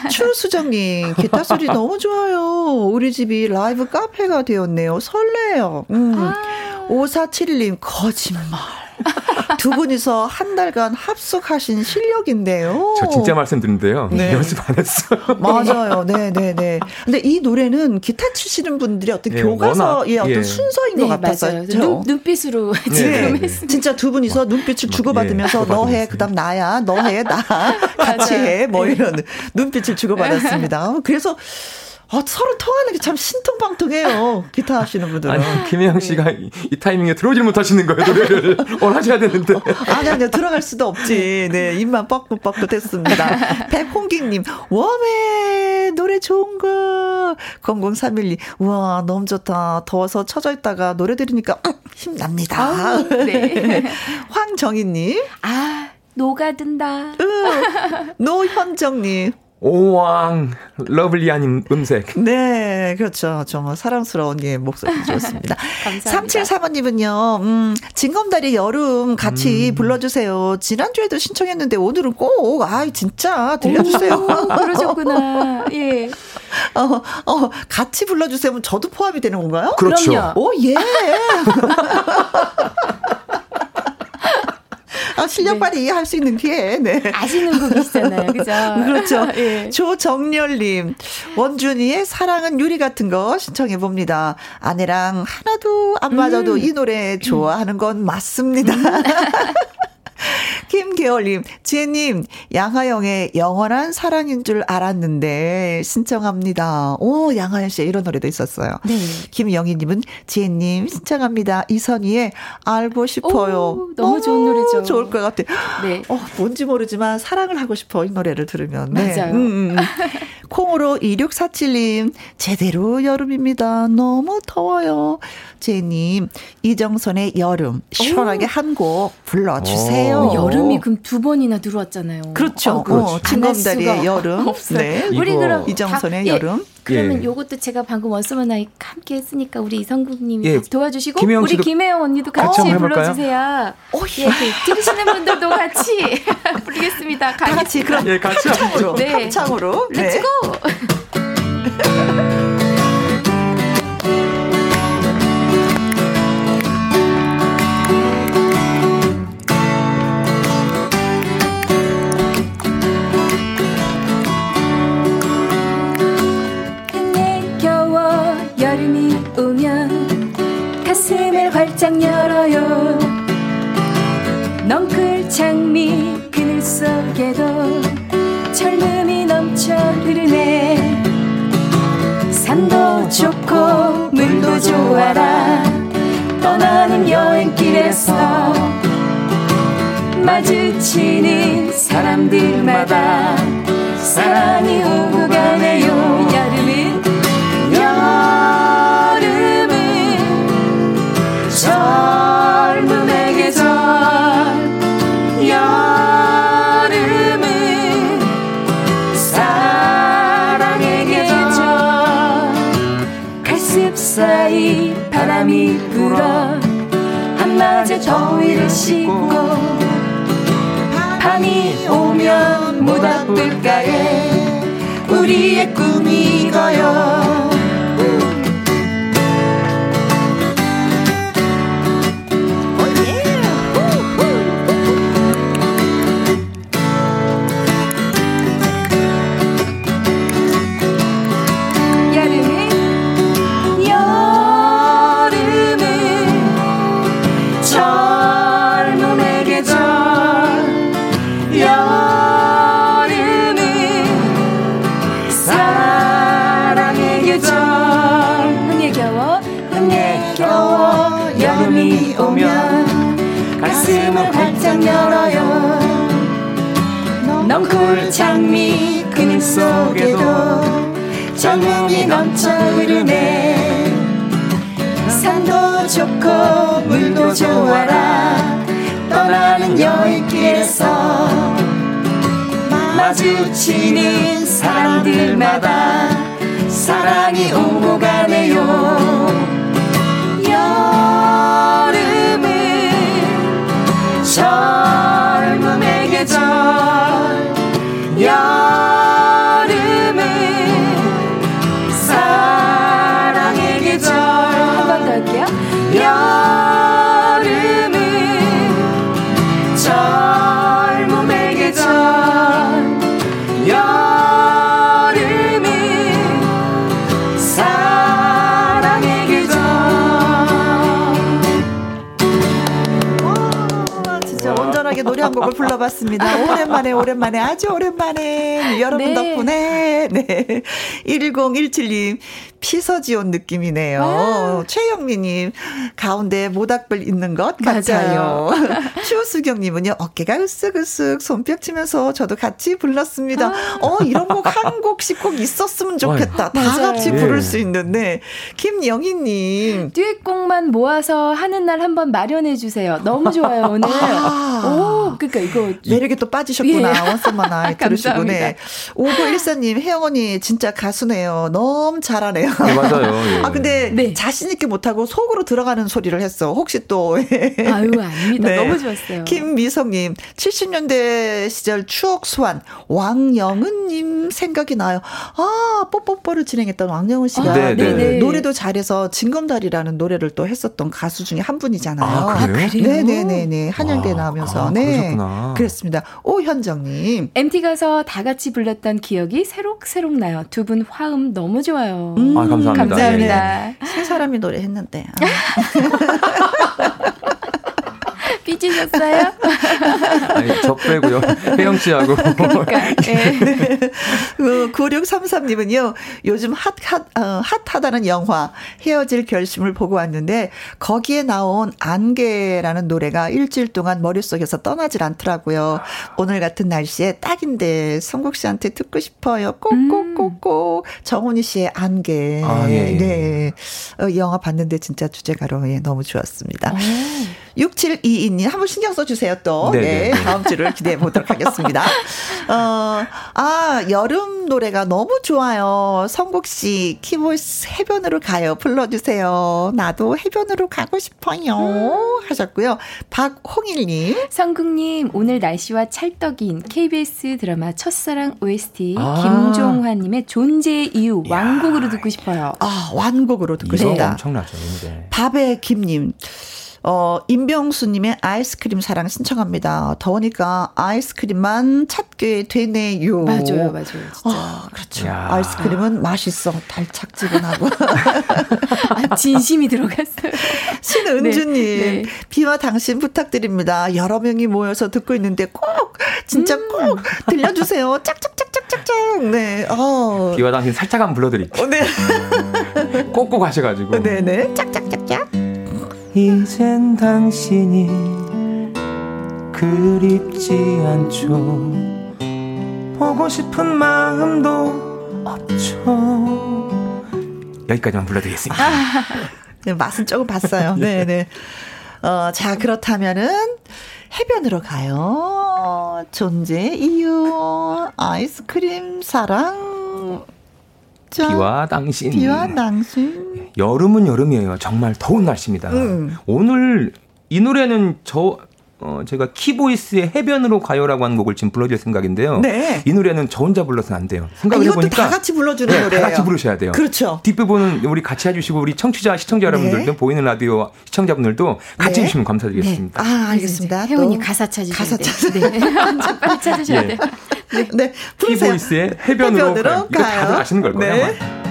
추수정님, <laughs> 기타 소리 너무 좋아요. 우리 집이 라이브 카페가 되었네요. 설레요. 음. 아. 5471님, 거짓말. <laughs> 두 분이서 한 달간 합숙하신 실력인데요. 저 진짜 말씀드린데요. 네. 연습 안 했어요. 맞아요. 네, 네, 네. 근데 이 노래는 기타 치시는 분들이 어떤 네, 교과서의 어떤 예. 순서인 네, 것 같았어요. 눈, 눈빛으로 네. <laughs> 지금 했습니다. 진짜 두 분이서 눈빛을 주고받으면서 예. 너 해, 그다음 나야, 너 해, 나 <laughs> 같이 해, 뭐 이런 눈빛을 주고받았습니다. 그래서 아, 서로 통하는 게 참 신통방통해요. 기타 하시는 분들은. 아니, 김혜영 씨가 이, 이 타이밍에 들어오질 못하시는 거예요, 노래를. <laughs> 원하셔야 되는데. 아니, 아니, 들어갈 수도 없지. 네, 입만 뻐긋뻐긋 했습니다. <laughs> 백홍기님, 웜에 노래 좋은 거. 0031님, 우와, 너무 좋다. 더워서 처져 있다가 노래 들으니까 음, 힘납니다. 아, 네. <laughs> 황정희님, 아, 녹아든다. 노현정님, 오왕 러블리한 음색. 네, 그렇죠. 정말 사랑스러운 예 목소리 좋습니다. <laughs> 감사합니다. 3735님은요. 음, 징검다리 여름 같이 음. 불러주세요. 지난주에도 신청했는데 오늘은 꼭 아, 진짜 들려주세요. 오, 그러셨구나. <laughs> 예. 어, 어, 같이 불러주세요. 저도 포함이 되는 건가요? 그렇죠. 그럼요. 오, 예. <laughs> 아, 실력 네. 발휘 할 수 있는 기회. 네. 아시는 곡이시잖아요. <laughs> 그죠? 그렇죠. <laughs> 예. 조정렬님, 원준이의 사랑은 유리 같은 거 신청해 봅니다. 아내랑 하나도 안 맞아도 음. 이 노래 좋아하는 건 맞습니다. 음. <laughs> <laughs> 김계월님, 지혜님, 양하영의 영원한 사랑인 줄 알았는데 신청합니다. 오, 양하영 씨의 이런 노래도 있었어요. 네. 김영희님은 지혜님 신청합니다. 이선희의 알고 싶어요. 오, 너무 좋은 노래죠. 좋을 것 같아. 네. 어, 뭔지 모르지만 사랑을 하고 싶어 이 노래를 들으면. 네. 맞아요. 음, 음. 음. <laughs> 콩으로 2647님, 제대로 여름입니다. 너무 더워요. 제님, 이정선의 여름, 시원하게 한 곡 불러주세요. 여름이 그럼 두 번이나 들어왔잖아요. 그렇죠. 어, 그렇죠. 징검다리 여름. 없어요. 네. 우리 그럼 이정선의 다, 예. 여름. 그러면 예. 요것도 제가 방금 원스먼 아이 함께 했으니까 우리 이성국님이 예. 도와주시고 김혜영 우리 김혜영 언니도 같이, 같이 불러주세요. 오, 예. 예. 들으시는 분들도 같이 <laughs> 부르겠습니다. 다 같이 그럼 예, 같이 합창으로. 네. 합창으로. 네. let's go. <laughs> 활짝 열어요. 넝클 장미 그늘 속에도 젊음이 넘쳐 흐르네. 산도 좋고 물도 좋아라. 떠나는 여행길에서 마주치는 사람들마다 사랑이 오고 더위를 씻고 밤이 오면 모닥불가에 우리의 꿈이 열어요 좋고 물도 좋아라. 떠나는 여행길에서 마주치는 사람들마다 사랑이 오고 가네요. 여름은 젊음의 계절. 여름 여름은 젊음의 계절 여름은 사랑의 계절 아, 진짜 온전하게 노래 한 곡을 불러봤습니다. 오랜만에, 오랜만에, 아주 오랜만에, 여러분 네. 덕분에, 네. 1017님, 피서지온 느낌이네요. 최영미님, 가운데 모닥불 있는 것 같아요. <laughs> 추수경님은요, 어깨가 으쓱으쓱 손뼉 치면서 저도 같이 불렀습니다. 어, 이런 곡 한 곡씩 꼭 있었으면 좋겠다. 다 맞아요. 같이 예. 부를 수 있는데, 김영희님, 듀엣곡만 모아서 하는 날 한번 마련해 주세요. 너무 좋아요 오늘. 오, 그러니까 이거 매력에 또 빠지셨구나. 예. 원서만 아이 <laughs> 들으시고, 네. 감사합니다. 5914님, 혜영 언니 진짜 가수네요. 너무 잘하네요. 네, 맞아요. <laughs> 예. 아, 근데 네. 자신있게 못하고 속으로 들어가는 소리를 했어. 혹시 또. 아유 아닙니다. <laughs> 네. 너무 좋았어요. 김미성님, 70년대 시절 추억 소환, 왕영은님 생각이 나요. 아, 뽀뽀뽀를 진행했던 왕영은 씨가 네, 네. 네. 노래도 잘해서 징검다리라는 노래를 또 했었던 가수 중에 한 분이잖아요. 아, 그래요? 그래요? 네네네네. 한양대 와, 나오면서. 아, 네. 그러셨구나. 그렇습니다. 오현정님. MT 가서 다 같이 불렀던 기억이 새록새록 나요. 두 분 화음 너무 좋아요. 아, 감사합니다. 감사합니다. 세 사람이 노래했는데. 아. <laughs> 삐지셨어요? <laughs> 아니, 저 빼고요. 혜영 씨하고. 그러니까. 예. <laughs> 그 9633님은요, 요즘 핫, 핫, 어, 핫하다는 영화, 헤어질 결심을 보고 왔는데, 거기에 나온 안개라는 노래가 일주일 동안 머릿속에서 떠나질 않더라고요. 오늘 같은 날씨에 딱인데, 성국 씨한테 듣고 싶어요. 꼭꼭꼭꼭. 정훈이 씨의 안개. 아, 예, 예. 네. 어, 영화 봤는데 진짜 주제가로 예, 너무 좋았습니다. 6722님, 한번 신경 써주세요, 또. 네, 네, 네, 네. 다음 주를 기대해 보도록 하겠습니다. <laughs> 어, 아, 여름 노래가 너무 좋아요. 성국 씨, 키보스 해변으로 가요. 불러주세요. 나도 해변으로 가고 싶어요. 하셨고요. 박홍일님. 성국님 오늘 날씨와 찰떡인 KBS 드라마 첫사랑 OST 아. 김종환님의 존재의 이유 완곡으로 듣고 싶어요. 아, 완곡으로 듣고 이거 싶다. 엄청나죠, 근데. 밥의 김님. 어, 임병수님의 아이스크림 사랑 신청합니다. 더우니까 아이스크림만 찾게 되네요. 맞아요, 맞아요. 진짜. 아, 그렇죠. 야. 아이스크림은 맛있어. 달착지근하고. <laughs> 아, 진심이 들어갔어요. 신은주님, 네, 네. 비와 당신 부탁드립니다. 여러 명이 모여서 듣고 있는데 꼭, 진짜 음. 꼭 들려주세요. 짝짝짝짝짝짝. 네, 어. 비와 당신 살짝 한 불러드릴게요. 어, 네. 꼭꼭 하셔가지고. 네네. 짝짝짝짝. 이젠 당신이 그립지 않죠 보고 싶은 마음도 없죠 여기까지만 불러드리겠습니다. 네, 맛은 조금 봤어요. 네네. 어, 자, 그렇다면은, 해변으로 가요. 존재, 이유, 아이스크림, 사랑. 자, 비와 당신. 비와 당신. 여름은 여름이에요. 정말 더운 날씨입니다. 음. 오늘 이 노래는 저 어, 제가 키보이스의 해변으로 가요라고 하는 곡을 지금 불러줄 생각인데요. 네. 이 노래는 저 혼자 불러서는 안 돼요. 아, 생각을 이것도 해보니까 다 같이 불러주는 네, 노래예요. 다 같이 부르셔야 돼요. 그렇죠. 뒷부분은 우리 같이 해주시고 우리 청취자 시청자 여러분들도 네. 보이는 라디오 시청자분들도 같이 네. 해주시면 감사드리겠습니다. 아, 알겠습니다. 혜원이 또 가사 찾으셔야 가사 돼요. 찾- 네. <laughs> 빨리 찾으셔야 예. 돼요. 네, 부르세요. 키보이스의 해변으로, 해변으로 가요. 이거 가요. 다들 아시는 걸 거예요. 네. 아마.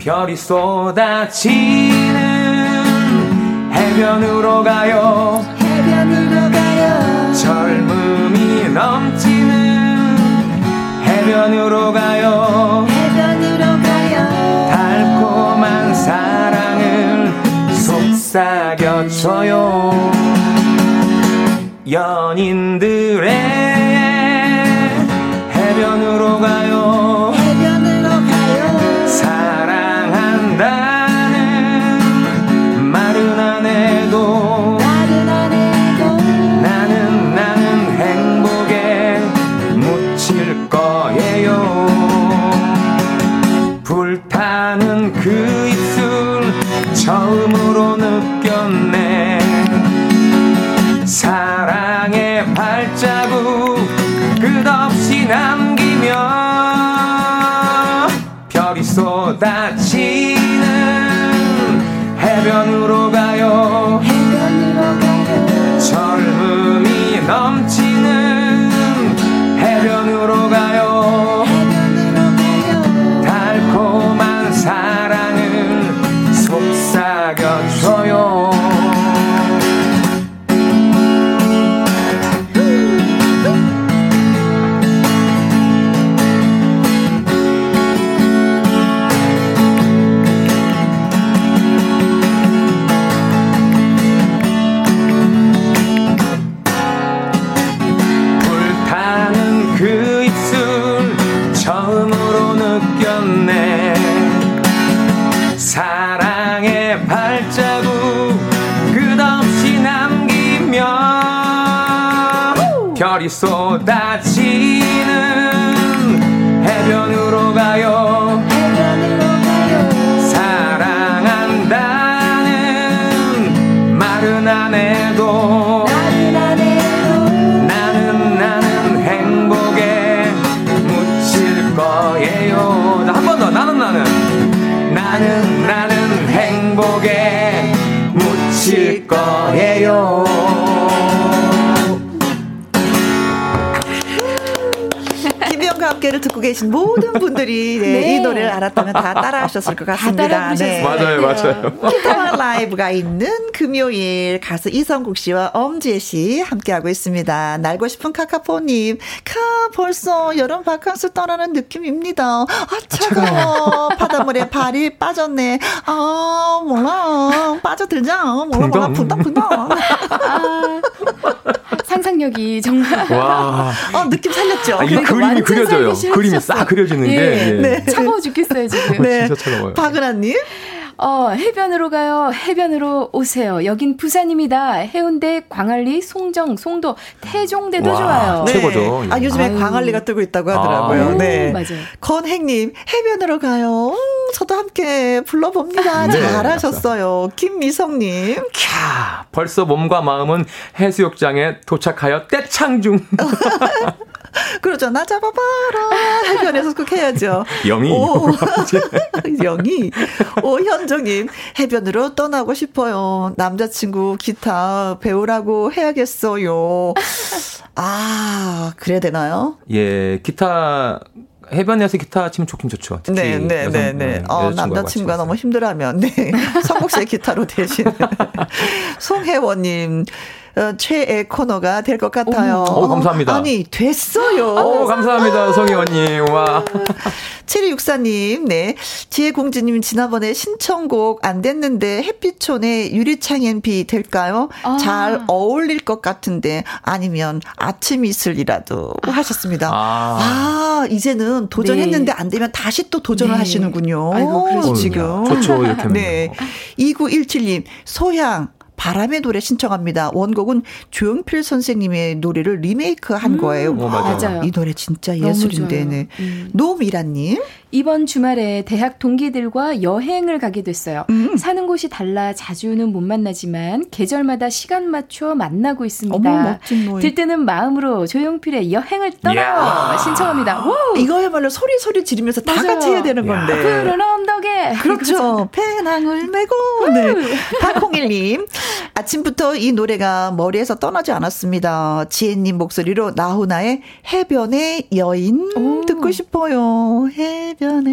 별이 쏟아지는 해변으로 가요. 해변으로 가요 젊음이 넘치는 해변으로 가요. 해변으로 가요 달콤한 사랑을 속삭여줘요. 연인들의 해변으로 가요. 함께를 듣고 계신 모든 분들이 네, 네. 이 노래를 알았다면 다 따라하셨을 것 같습니다. 따라 부르셨을 맞아요, 맞아요. <laughs> 기타와 라이브가 있는 금요일 가수 이성국 씨와 엄지혜 씨 함께하고 있습니다. 날고 싶은 카카포님, 카 벌써 여름 바캉스 떠나는 느낌입니다. 아 차가워. <laughs> 바닷물에 발이 빠졌네. 아 몰라 빠져들자. 몰라 몰라 분덕분덕. <laughs> 아, 상상력이 정말 <laughs> 와. <laughs> 어 느낌 살렸죠. 아, 이게 그러니까 그림이 그려져요. 그림이. 싹 그려지는데. 예. 예. 네. 차가워 죽겠어요 지금. 네. 진짜 차가워요. 박은하님. 어, 해변으로 가요. 해변으로 오세요. 여긴 부산입니다. 해운대, 광안리, 송정, 송도, 태종대도 와, 좋아요. 네. 최고죠. 아, 요즘에 아유. 광안리가 뜨고 있다고 하더라고요. 아, 네. 맞아요. 건행님, 해변으로 가요. 음, 저도 함께 불러봅니다. 네, 잘하셨어요. 김미성님. 캬, 벌써 몸과 마음은 해수욕장에 도착하여 떼창 중. <laughs> <laughs> 그러죠. 나 잡아봐라. 해변에서 꼭 해야죠. 영희. 오, <laughs> <laughs> 영희. 오현정님, 해변으로 떠나고 싶어요. 남자친구 기타 배우라고 해야겠어요. 아, 그래야 되나요? 예, 기타 해변에서 기타 치면 좋긴 좋죠. 네, 네, 네, 네. 음, 어, 남자친구가 너무 힘들어하면, 네. 성국 씨의 기타로 대신. 송혜원님, 어, 최애 코너가 될 것 같아요. 오, 감사합니다. 아니, 됐어요. 오, 감사합니다, 성희원님. 와. 7264님, 네. 지혜공주님, 지난번에 신청곡 안 됐는데, 햇빛촌의 유리창엔 비 될까요? 아. 잘 어울릴 것 같은데, 아니면 아침 이슬이라도 하셨습니다. 아. 아, 이제는 도전했는데 안 되면 다시 또 도전을 네. 하시는군요. 아이고, 그러시군요. 지금. 좋죠, 이렇게. 네. 2917님, 소향. 바람의 노래 신청합니다. 원곡은 조용필 선생님의 노래를 리메이크 한 거예요. 어, 맞아요. 맞아요. 이 노래 진짜 예술인데. 네. 음. 노미라님. 이번 주말에 대학 동기들과 여행을 가게 됐어요. 음. 사는 곳이 달라 자주는 못 만나지만 계절마다 시간 맞춰 만나고 있습니다. 노래. 들뜨는 마음으로 조용필의 여행을 떠나요. 이야. 신청합니다. 우! 이거야말로 소리 소리 지르면서 다 맞아요. 같이 해야 되는 건데. 푸른 언덕에 그렇죠. <laughs> 배낭을 메고. 네. 박홍일님. 아침부터 이 노래가 머리에서 떠나지 않았습니다. 지혜님 목소리로 나훈아의 해변의 여인 오. 듣고 싶어요. 해 변의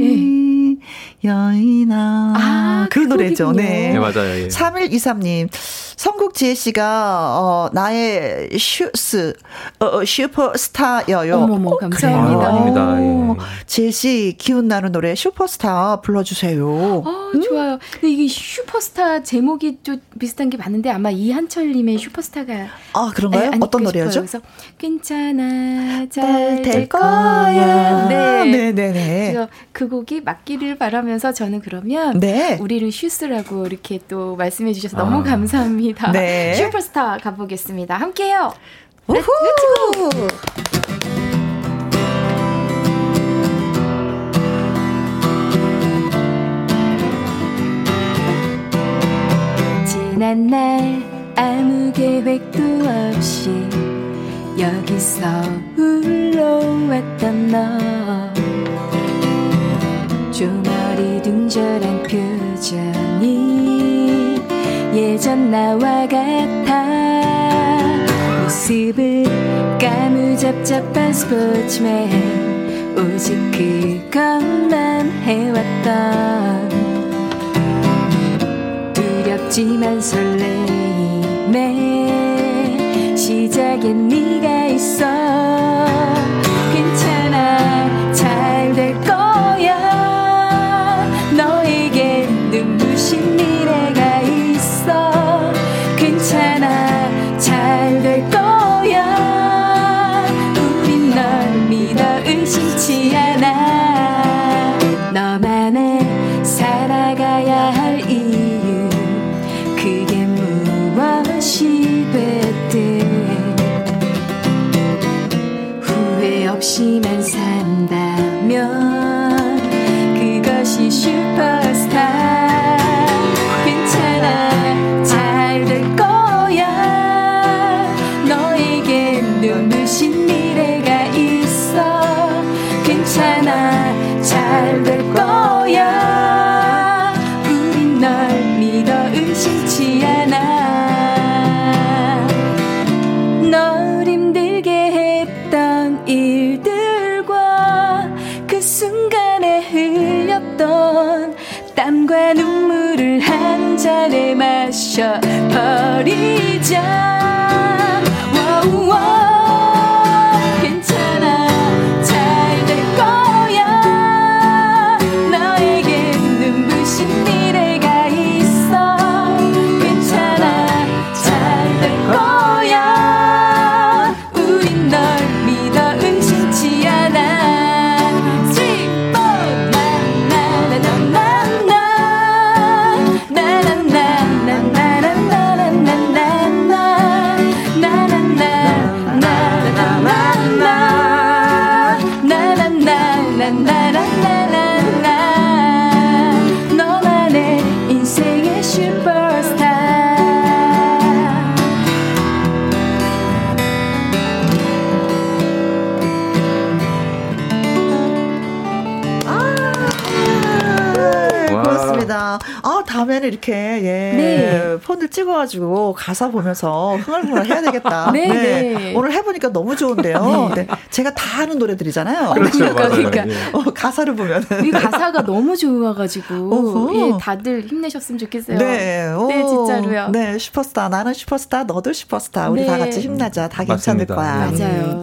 예. 여인아. 아, 그 그 노래죠. 네. 네, 맞아요. 예. 3123님, 성국 지혜 씨가, 어, 나의 슈스, 어, 어, 슈퍼스타여요. 어머머, 어, 감사합니다. 아닙니다. 예. 지혜 씨, 기운 나는 노래 슈퍼스타 불러주세요. 어, 좋아요. 근데 이게 슈퍼스타 제목이 좀 비슷한 게 많은데 아마 이한철님의 슈퍼스타가 아, 그런가요? 아니, 어떤 노래죠? 그래서 괜찮아 잘잘될될 거야. 거야. 네. 네네네. 그래서 그 곡이 맞기를 바 하면서 저는 그러면 네. 우리를 슈스라고 이렇게 또 말씀해 주셔서 너무 아. 감사합니다. 네. 슈퍼스타 가보겠습니다. 함께요. 렛츠 고! 지난 날 아무 계획도 없이 여기서 울러왔던 너 조만 리 둥절한 표정이 예전 나와 같아. 모습을 까무잡잡한 스포츠맨 오직 그것만 해왔던. 두렵지만 설레임에 시작엔 네가 있어 아, 다음에는 이렇게, 예. 네. 폰을 찍어가지고 가사 보면서 흥얼흥얼 해야 되겠다. <laughs> 네, 네. 오늘 해보니까 너무 좋은데요. 네. 제가 다 아는 노래들이잖아요. 그렇죠, 그러니까. 그러니까. 예. 어, 가사를 보면은. 이 가사가 너무 좋아가지고. 예, 다들 힘내셨으면 좋겠어요. 네, 오, 네, 진짜로요. 네, 슈퍼스타. 나는 슈퍼스타, 너도 슈퍼스타. 우리 네. 다 같이 힘내자. 다 괜찮을 맞습니다. 거야. 네. 맞아요. 음.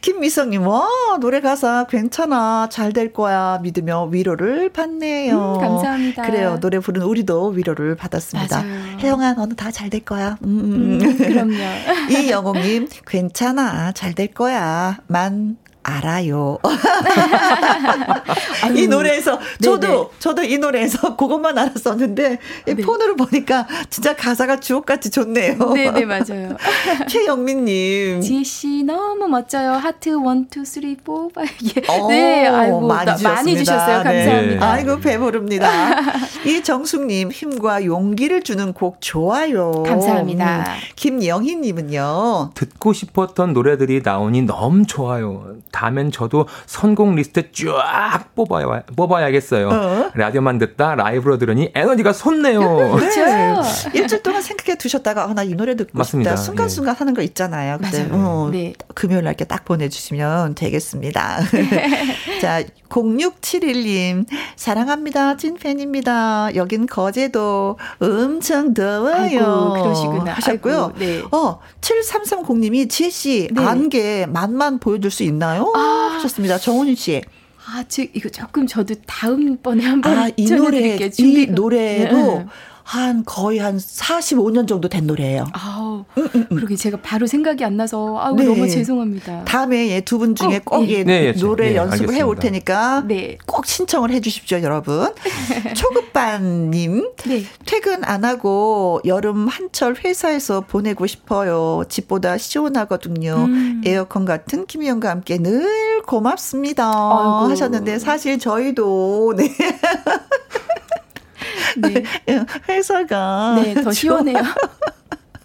김미성님, 와, 노래 가사 괜찮아. 잘 될 거야. 믿으며 위로를 받네요. 음, 감사합니다. 그래요. 노래 부른 우리도 위로를 받았습니다. 맞아요. 혜영아, 너는 다 잘 될 거야. 음, 음. 음, 그럼요. <laughs> 이 영웅님, 괜찮아. 잘 될 거야. 만안 알아요. <laughs> 이 노래에서 저도 네네. 저도 이 노래에서 그것만 알았었는데 이 네. 폰으로 보니까 진짜 가사가 주옥같이 좋네요. 네네 맞아요. <laughs> 최영민님. 지혜 씨 너무 멋져요. 하트 1, 2, 3, 4, 5. 예. 오, 네, 아이고 많이 나- 많이. 주셨어요. 네. 감사합니다. 아이고 배부릅니다. <laughs> 이 정숙님 힘과 용기를 주는 곡 좋아요. 감사합니다. 음, 김영희님은요. 듣고 싶었던 노래들이 나오니 너무 좋아요. 다음엔 저도 선곡 리스트 쫙 뽑아야, 뽑아야겠어요. 어? 라디오만 듣다 라이브로 들으니 에너지가 솟네요. 네. <laughs> 일주일 동안 생각해 두셨다가 아, 나이 노래 듣고 맞습니다. 싶다. 순간순간 하는 거 있잖아요. 그때 맞아요. 어, 네. 금요일 날 이렇게 딱 보내주시면 되겠습니다. <laughs> 자, 0671님, 사랑합니다. 찐팬입니다. 여긴 거제도 엄청 더워요. 아이고, 그러시구나. 하셨고요. 아이고, 네. 어, 7330님이 지혜씨, 네. 안개 맛만 보여줄 수 있나요? 아. 하셨습니다. 정훈희 씨. 아, 저 이거 조금 저도 다음번에 한번 아, 이 노래. 이 노래도 네. 한 거의 한 45년 정도 된 노래예요. 아우, 그러게 제가 바로 생각이 안 나서 아우 네. 너무 죄송합니다. 다음에 두분 중에 꼭, 꼭 예. 예, 네, 예, 노래 예, 연습을 해올 알겠습니다. 테니까 네. 꼭 신청을 해 주십시오, 여러분. <laughs> 초급반님, 네. 퇴근 안 하고 여름 한철 회사에서 보내고 싶어요. 집보다 시원하거든요. 음. 에어컨 같은 김희영과 함께 늘 고맙습니다. 아이고. 하셨는데 사실 저희도 네. <laughs> 네. 회사가 네, 더 시원해요.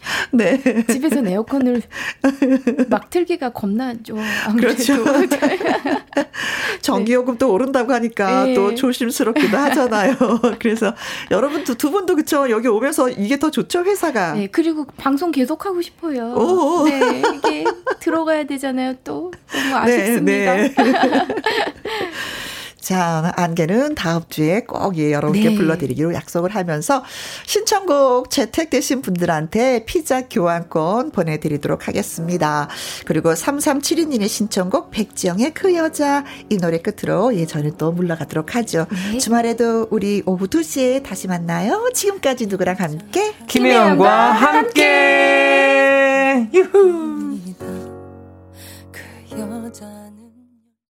<laughs> 네. 집에서 에어컨을 막 틀기가 겁나죠. 그렇죠. <laughs> 전기요금도 오른다고 하니까 네. 또 조심스럽기도 하잖아요. <laughs> 그래서 여러분도 두 분도 그쵸 여기 오면서 이게 더 좋죠 회사가. 네 그리고 방송 계속 하고 싶어요. 오. 네 이게 들어가야 되잖아요 또 너무 아쉽습니다. 네, 네. 자, 안개는 다음 주에 꼭 예, 여러분께 네. 불러드리기로 약속을 하면서 신청곡 채택되신 분들한테 피자 교환권 보내드리도록 하겠습니다. 그리고 3372님의 신청곡 백지영의 그 여자 이 노래 끝으로 예, 저는 또 물러가도록 하죠. 네. 주말에도 우리 오후 2시에 다시 만나요. 지금까지 누구랑 함께? 김혜영과 함께! 유후! 그 여자